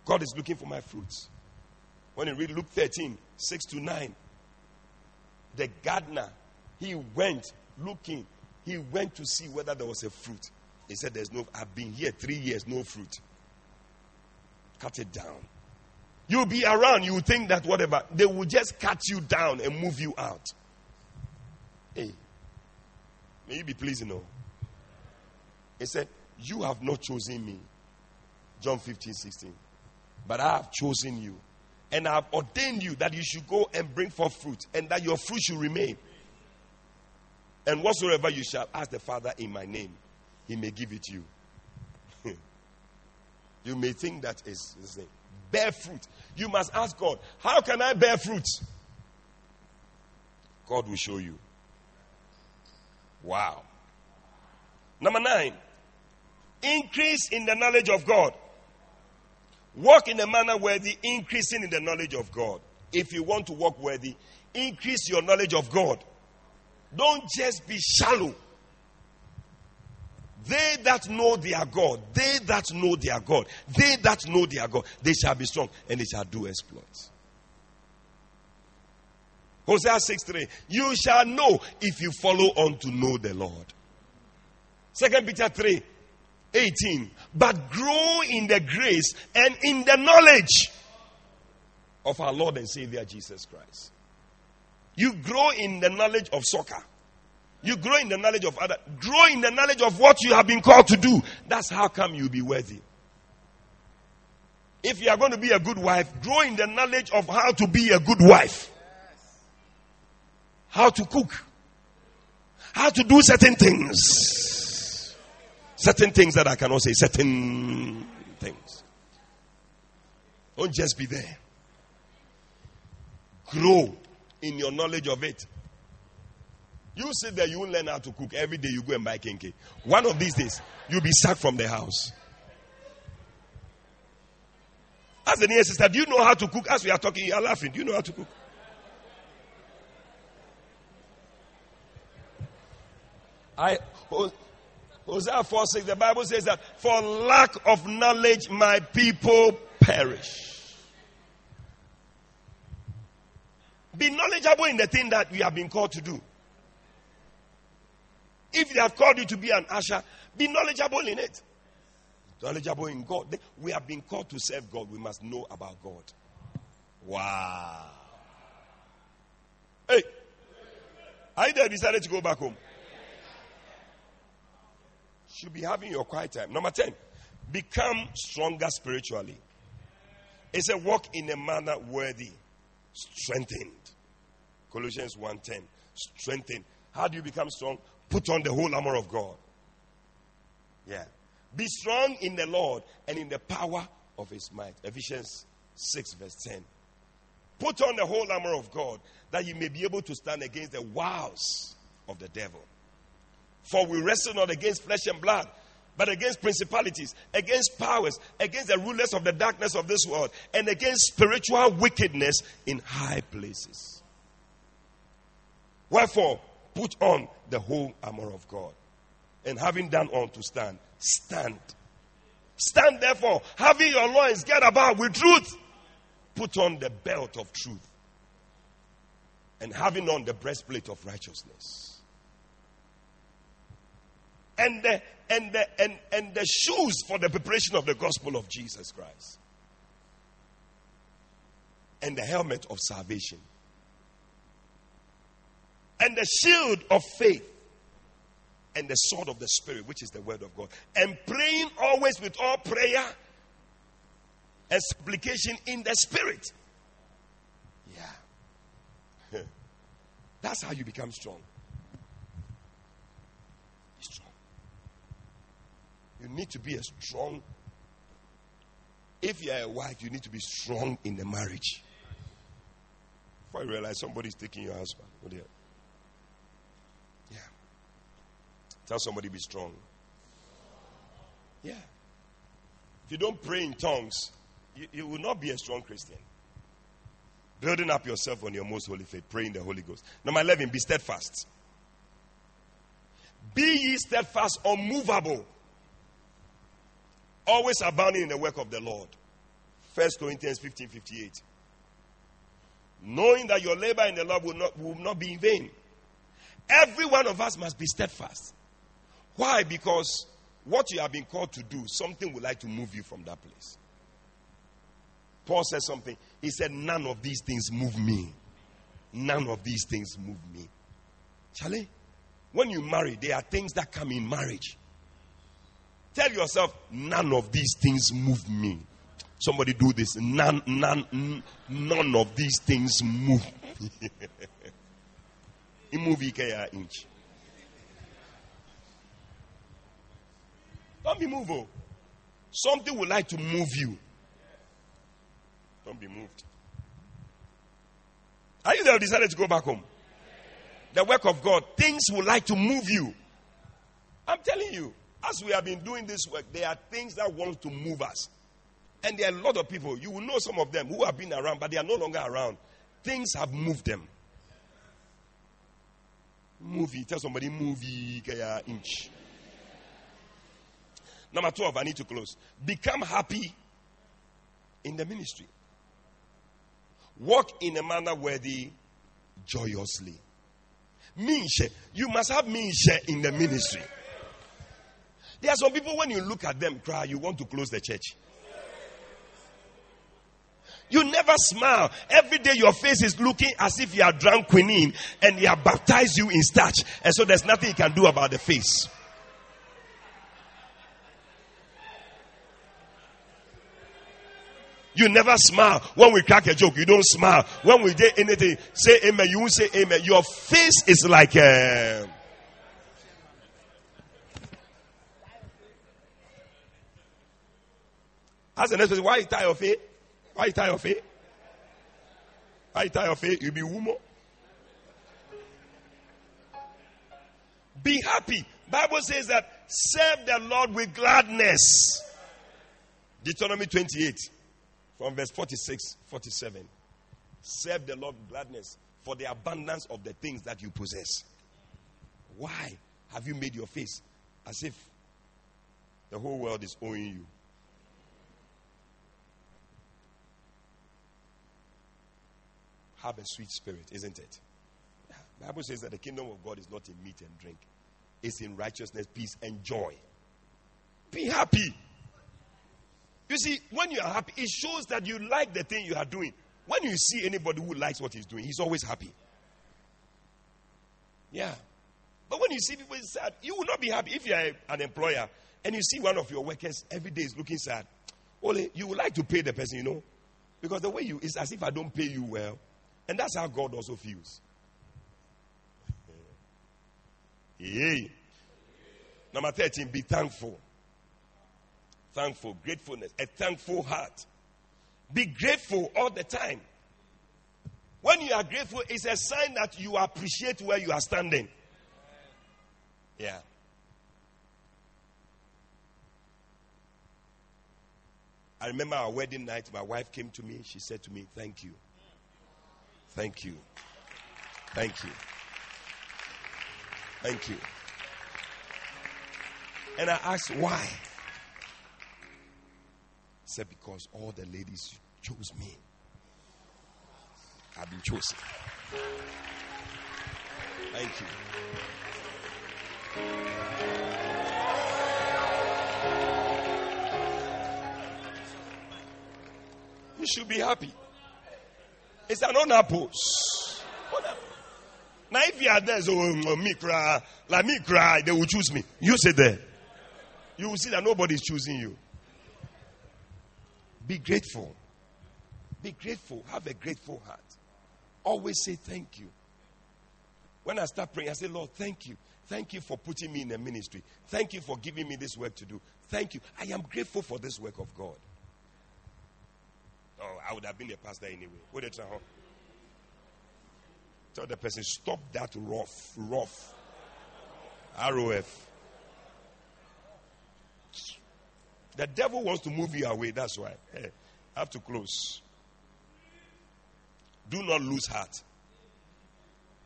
God is looking for my fruits. When you read Luke 13, 6 to 9, the gardener, he went looking, he went to see whether there was a fruit. He said, There's no, I've been here three years, no fruit. Cut it down. You'll be around, you will think that whatever, they will just cut you down and move you out. Hey, may you be pleased, you oh. know. He said, You have not chosen me. John 15, 16. But I have chosen you. And I have ordained you that you should go and bring forth fruit, and that your fruit should remain. And whatsoever you shall ask the Father in my name, he may give it you. you may think that is, is bear fruit. You must ask God, how can I bear fruit? God will show you. Wow. Number nine, increase in the knowledge of God. Walk in a manner worthy, increasing in the knowledge of God. If you want to walk worthy, increase your knowledge of God. Don't just be shallow. They that know their God, they that know their God, they that know their God, they shall be strong and they shall do exploits. Hosea 6 3. You shall know if you follow on to know the Lord. Second Peter 3 18. But grow in the grace and in the knowledge of our Lord and Savior Jesus Christ. You grow in the knowledge of soccer. You grow in the knowledge of other. Grow in the knowledge of what you have been called to do. That's how come you'll be worthy. If you are going to be a good wife, grow in the knowledge of how to be a good wife. How to cook. How to do certain things. Certain things that I cannot say. Certain things. Don't just be there. Grow in your knowledge of it. You sit there, you learn how to cook. Every day you go and buy kenkey. One of these days, you'll be sacked from the house. As the near sister, do you know how to cook? As we are talking, you are laughing. Do you know how to cook? I Hosea 4 6, the Bible says that for lack of knowledge, my people perish. Be knowledgeable in the thing that you have been called to do. If they have called you to be an usher, be knowledgeable in it. Knowledgeable in God. We have been called to serve God. We must know about God. Wow. Hey. Are you there? Decided to go back home. Should be having your quiet time. Number 10. Become stronger spiritually. It's a walk in a manner worthy. Strengthened. Colossians 1:10. Strengthened. How do you become strong? Put on the whole armor of God. Yeah. Be strong in the Lord and in the power of his might. Ephesians 6, verse 10. Put on the whole armor of God that you may be able to stand against the wiles of the devil. For we wrestle not against flesh and blood, but against principalities, against powers, against the rulers of the darkness of this world, and against spiritual wickedness in high places. Wherefore, put on the whole armor of God. And having done all to stand, stand. Stand therefore, having your loins get about with truth. Put on the belt of truth. And having on the breastplate of righteousness. And the and the and, and the shoes for the preparation of the gospel of Jesus Christ. And the helmet of salvation. And the shield of faith. And the sword of the spirit, which is the word of God. And praying always with all prayer and supplication in the spirit. Yeah. That's how you become strong. Strong. You need to be a strong. If you are a wife, you need to be strong in the marriage. Before you realize somebody is taking your husband. Oh dear. Yeah. Tell somebody be strong. Yeah. If you don't pray in tongues, you, you will not be a strong Christian. Building up yourself on your most holy faith, praying the Holy Ghost. Number 11, be steadfast. Be ye steadfast, unmovable, always abounding in the work of the Lord. 1 Corinthians 15 58. Knowing that your labor in the Lord will not, will not be in vain. Every one of us must be steadfast. Why? Because what you have been called to do, something would like to move you from that place. Paul said something. He said, None of these things move me. None of these things move me. Charlie, when you marry, there are things that come in marriage. Tell yourself, none of these things move me. Somebody do this. None, none, none of these things move me. move inch. Don't be moved. Oh. Something would like to move you. Don't be moved. Are you there? Decided to go back home. The work of God, things would like to move you. I'm telling you, as we have been doing this work, there are things that want to move us. And there are a lot of people, you will know some of them who have been around, but they are no longer around. Things have moved them. Movie, tell somebody, movie, inch. Number 12, I need to close. Become happy in the ministry. Walk in a manner worthy joyously. Minshe. You must have minshe in the ministry. There are some people, when you look at them cry, you want to close the church. You never smile. Every day your face is looking as if you are drunk quinine and you have baptized you in starch. And so there's nothing you can do about the face. You never smile. When we crack a joke, you don't smile. When we do anything, say amen. You won't say amen. Your face is like a. Ask the next person, why you tie your face? Why you tie your face? Why you your face? You be woman. Be happy. Bible says that serve the Lord with gladness. Deuteronomy 28 from verse 46, 47. Serve the Lord with gladness for the abundance of the things that you possess. Why have you made your face as if the whole world is owing you? Have a sweet spirit, isn't it? The Bible says that the kingdom of God is not in meat and drink, it's in righteousness, peace, and joy. Be happy. You see, when you are happy, it shows that you like the thing you are doing. When you see anybody who likes what he's doing, he's always happy. Yeah. But when you see people sad, you will not be happy if you are an employer and you see one of your workers every day is looking sad. Only you would like to pay the person, you know, because the way you it's as if I don't pay you well, and that's how God also feels. Yay. Number 13, be thankful thankful, gratefulness, a thankful heart. Be grateful all the time. When you are grateful, it's a sign that you appreciate where you are standing. Yeah. I remember our wedding night, my wife came to me. She said to me, Thank you. Thank you. Thank you. Thank you. And I asked why. He said, Because all the ladies chose me. I've been chosen. Thank you. You should be happy. It's an unopposed. Whatever. Now, if you are there, so um, me cry, like me cry, they will choose me. You sit there. You will see that nobody is choosing you. Be grateful. Be grateful. Have a grateful heart. Always say thank you. When I start praying, I say, Lord, thank you. Thank you for putting me in a ministry. Thank you for giving me this work to do. Thank you. I am grateful for this work of God. I would have been a pastor anyway. What did you tell Tell the person, stop that rough, rough. ROF. The devil wants to move you away. That's why. Hey, I have to close. Do not lose heart.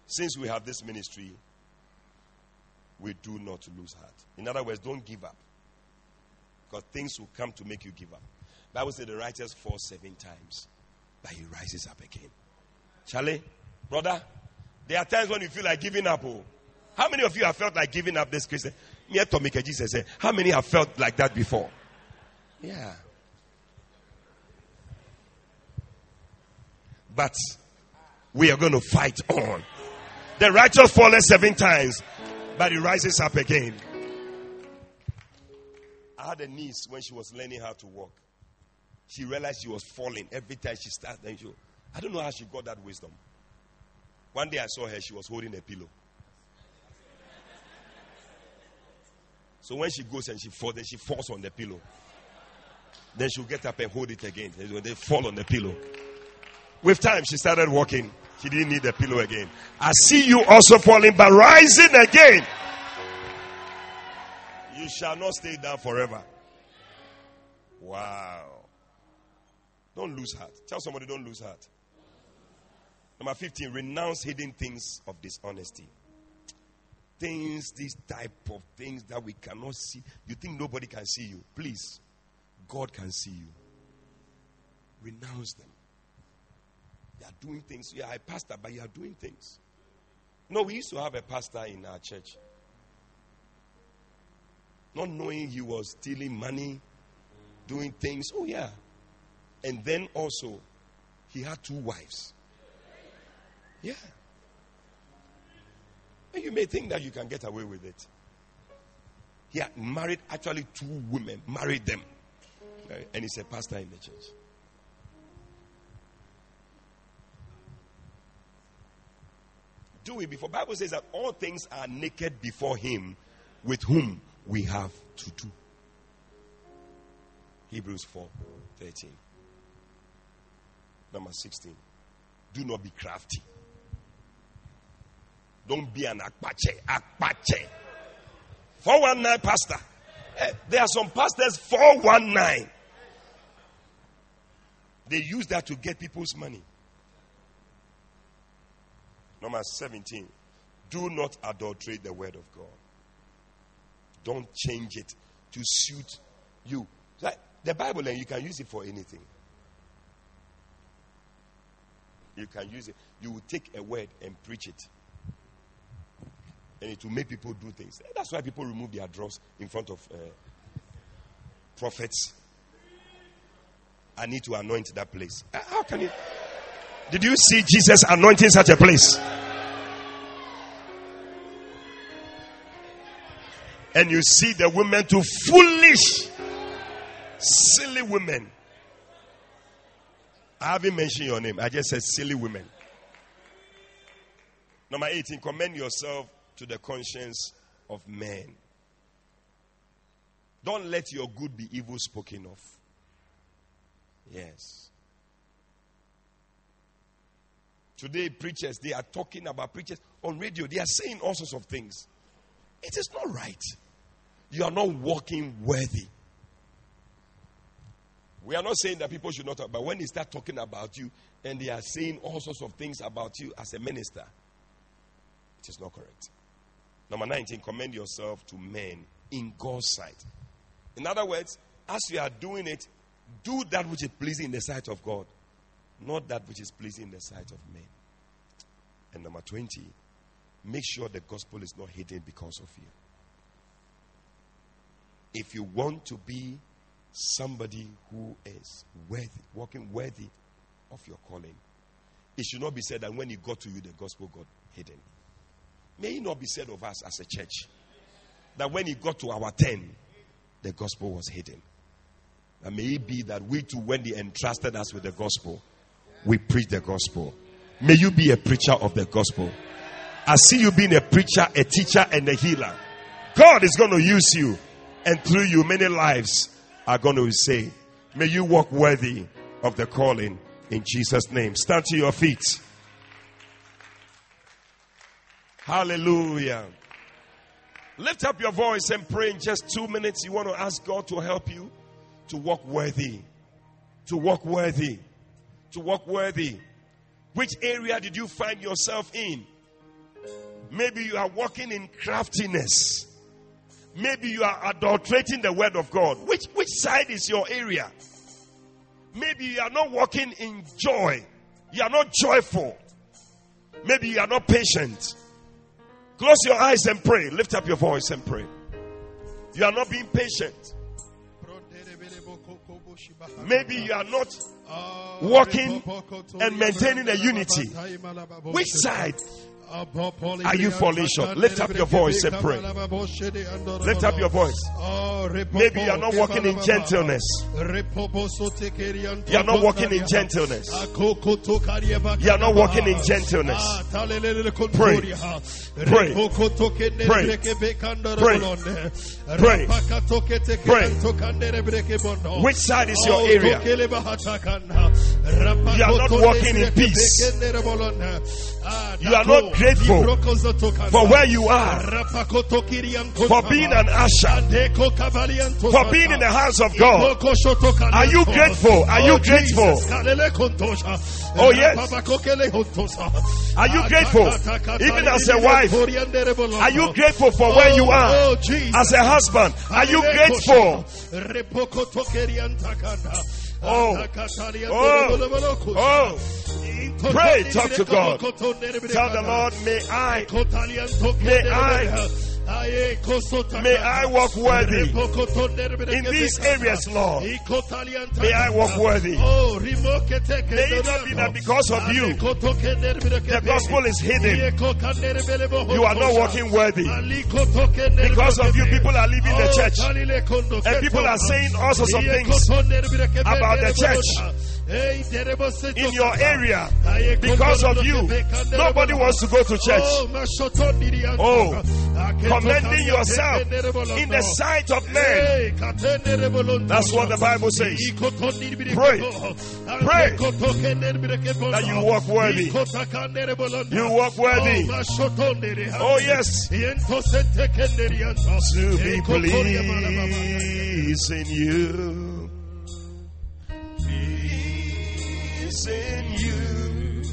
Since we have this ministry, we do not lose heart. In other words, don't give up. Because things will come to make you give up. Bible says the righteous fall seven times, but he rises up again. Charlie, brother, there are times when you feel like giving up. Oh. How many of you have felt like giving up this Christian? Me Tommy Jesus said, How many have felt like that before? Yeah. But we are going to fight on. The righteous falls seven times, but he rises up again. I had a niece when she was learning how to walk. She realized she was falling every time she started. She, I don't know how she got that wisdom. One day I saw her, she was holding a pillow. So when she goes and she falls, then she falls on the pillow. Then she'll get up and hold it again. They fall on the pillow. With time, she started walking. She didn't need the pillow again. I see you also falling, but rising again. You shall not stay down forever. Wow. Don't lose heart. Tell somebody, don't lose heart. Number 15, renounce hidden things of dishonesty. Things, this type of things that we cannot see. You think nobody can see you. Please, God can see you. Renounce them. You are doing things. You are a pastor, but you are doing things. No, we used to have a pastor in our church. Not knowing he was stealing money, doing things. Oh, yeah. And then also, he had two wives. Yeah. And you may think that you can get away with it. He had married actually two women, married them. And he's a pastor in the church. Do it before. Bible says that all things are naked before him with whom we have to do. Hebrews 4 13. Number 16. Do not be crafty. Don't be an akpache. Akpache. 419 pastor. Eh, there are some pastors 419. They use that to get people's money. Number 17. Do not adulterate the word of God. Don't change it to suit you. The Bible, and you can use it for anything. You can use it. You will take a word and preach it. And it will make people do things. That's why people remove their drawers in front of uh, prophets. I need to anoint that place. Uh, How can you? Did you see Jesus anointing such a place? And you see the women to foolish, silly women. I haven't mentioned your name. I just said silly women. Number 18, commend yourself to the conscience of men. Don't let your good be evil spoken of. Yes. Today, preachers, they are talking about preachers on radio. They are saying all sorts of things. It is not right. You are not walking worthy. We are not saying that people should not talk, but when they start talking about you and they are saying all sorts of things about you as a minister, it is not correct. Number 19, commend yourself to men in God's sight. In other words, as you are doing it, do that which is pleasing in the sight of God, not that which is pleasing in the sight of men. And number 20, make sure the gospel is not hidden because of you. If you want to be somebody who is worthy, walking worthy of your calling. It should not be said that when he got to you, the gospel got hidden. May it not be said of us as a church that when he got to our turn, the gospel was hidden. And may it be that we too, when they entrusted us with the gospel, we preach the gospel. May you be a preacher of the gospel. I see you being a preacher, a teacher, and a healer. God is going to use you, and through you, many lives are going to say. May you walk worthy of the calling in Jesus' name. Stand to your feet. Hallelujah. Lift up your voice and pray in just two minutes. You want to ask God to help you to walk worthy. To walk worthy. To walk worthy. Which area did you find yourself in? Maybe you are walking in craftiness. Maybe you are adulterating the word of God. Which, which side is your area? Maybe you are not walking in joy. You are not joyful. Maybe you are not patient. Close your eyes and pray. Lift up your voice and pray. You are not being patient. Maybe you are not walking and maintaining a unity. Which side are you falling short? Lift up your voice and pray. Lift up your voice. Maybe you are not walking in gentleness. You are not walking in gentleness. You are not walking in gentleness. Pray. Pray. Pray. Pray. Pray. Which side is your area? You are not walking in peace. You are not grateful for where you are, for being an usher, for being in the house of God. Oh, are you grateful? Are you grateful? Oh, yes. Are you grateful? Even as a wife, are you grateful for where you are? As a husband, are you grateful? Oh, oh, oh. Pray, talk to God. Tell the Lord, may I, may I, may I walk worthy in these areas, Lord. May I walk worthy. May it not be that because of you, the gospel is hidden. You are not walking worthy. Because of you, people are leaving the church. And people are saying all sorts of things about the church in your area because of you. Nobody wants to go to church. Oh, commending yourself in the sight of men. That's what the Bible says. Pray, pray that you walk worthy. You walk worthy. Oh, oh yes, to be pleasing you. In you.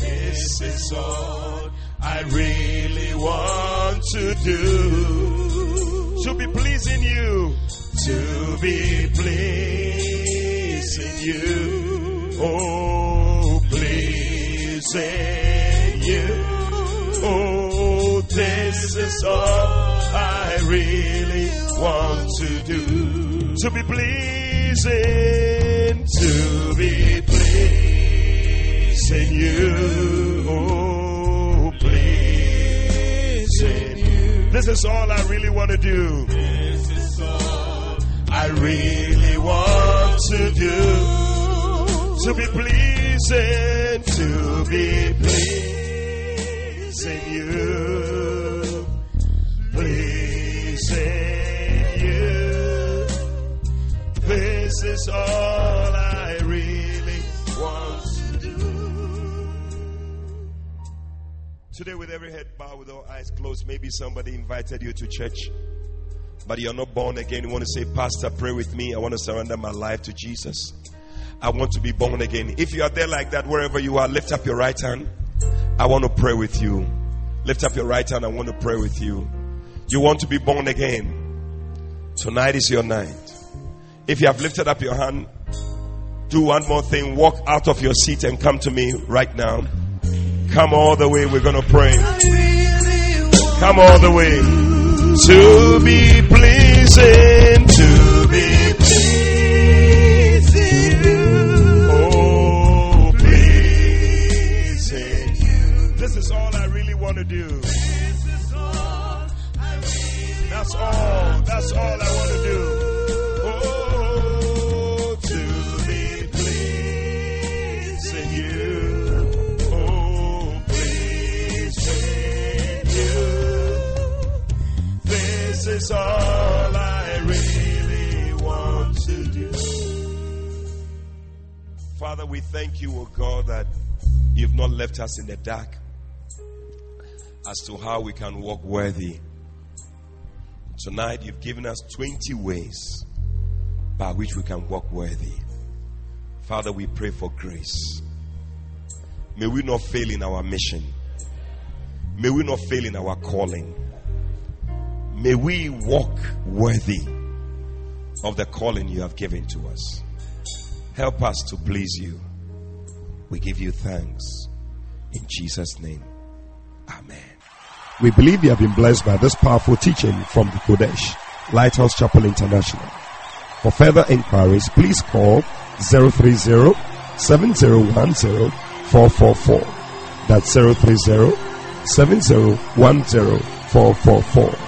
This is all I really want to do. To be pleasing you. To be pleasing you. Oh, pleasing you. Oh, this is all I really want to do. To be pleasing, to be pleasing you. Oh, pleasing you. This is all I really want to do. This is all I really want to do. To be pleasing, to be pleasing you. Pleasing. This is all I really want to do. Today, with every head bowed, with all eyes closed, maybe somebody invited you to church, but you're not born again. You want to say, Pastor, pray with me. I want to surrender my life to Jesus. I want to be born again. If you are there like that, wherever you are, lift up your right hand. I want to pray with you. Lift up your right hand. I want to pray with you. You want to be born again. Tonight is your night. If you have lifted up your hand, do one more thing. Walk out of your seat and come to me right now. Come all the way. We're going to pray. Come all the way. To be pleasing to be pleasing. Oh, pleasing you. This is all I really want to do. That's all. That's all I want to do. Is all I really want to do. Father, we thank you, oh God, that you've not left us in the dark as to how we can walk worthy. Tonight, you've given us 20 ways by which we can walk worthy. Father, we pray for grace. May we not fail in our mission. May we not fail in our calling. May we walk worthy of the calling you have given to us. Help us to please you. We give you thanks. In Jesus' name, Amen. We believe you have been blessed by this powerful teaching from the Qodesh, Lighthouse Chapel International. For further inquiries, please call 030 7010 444. That's 030 7010 444.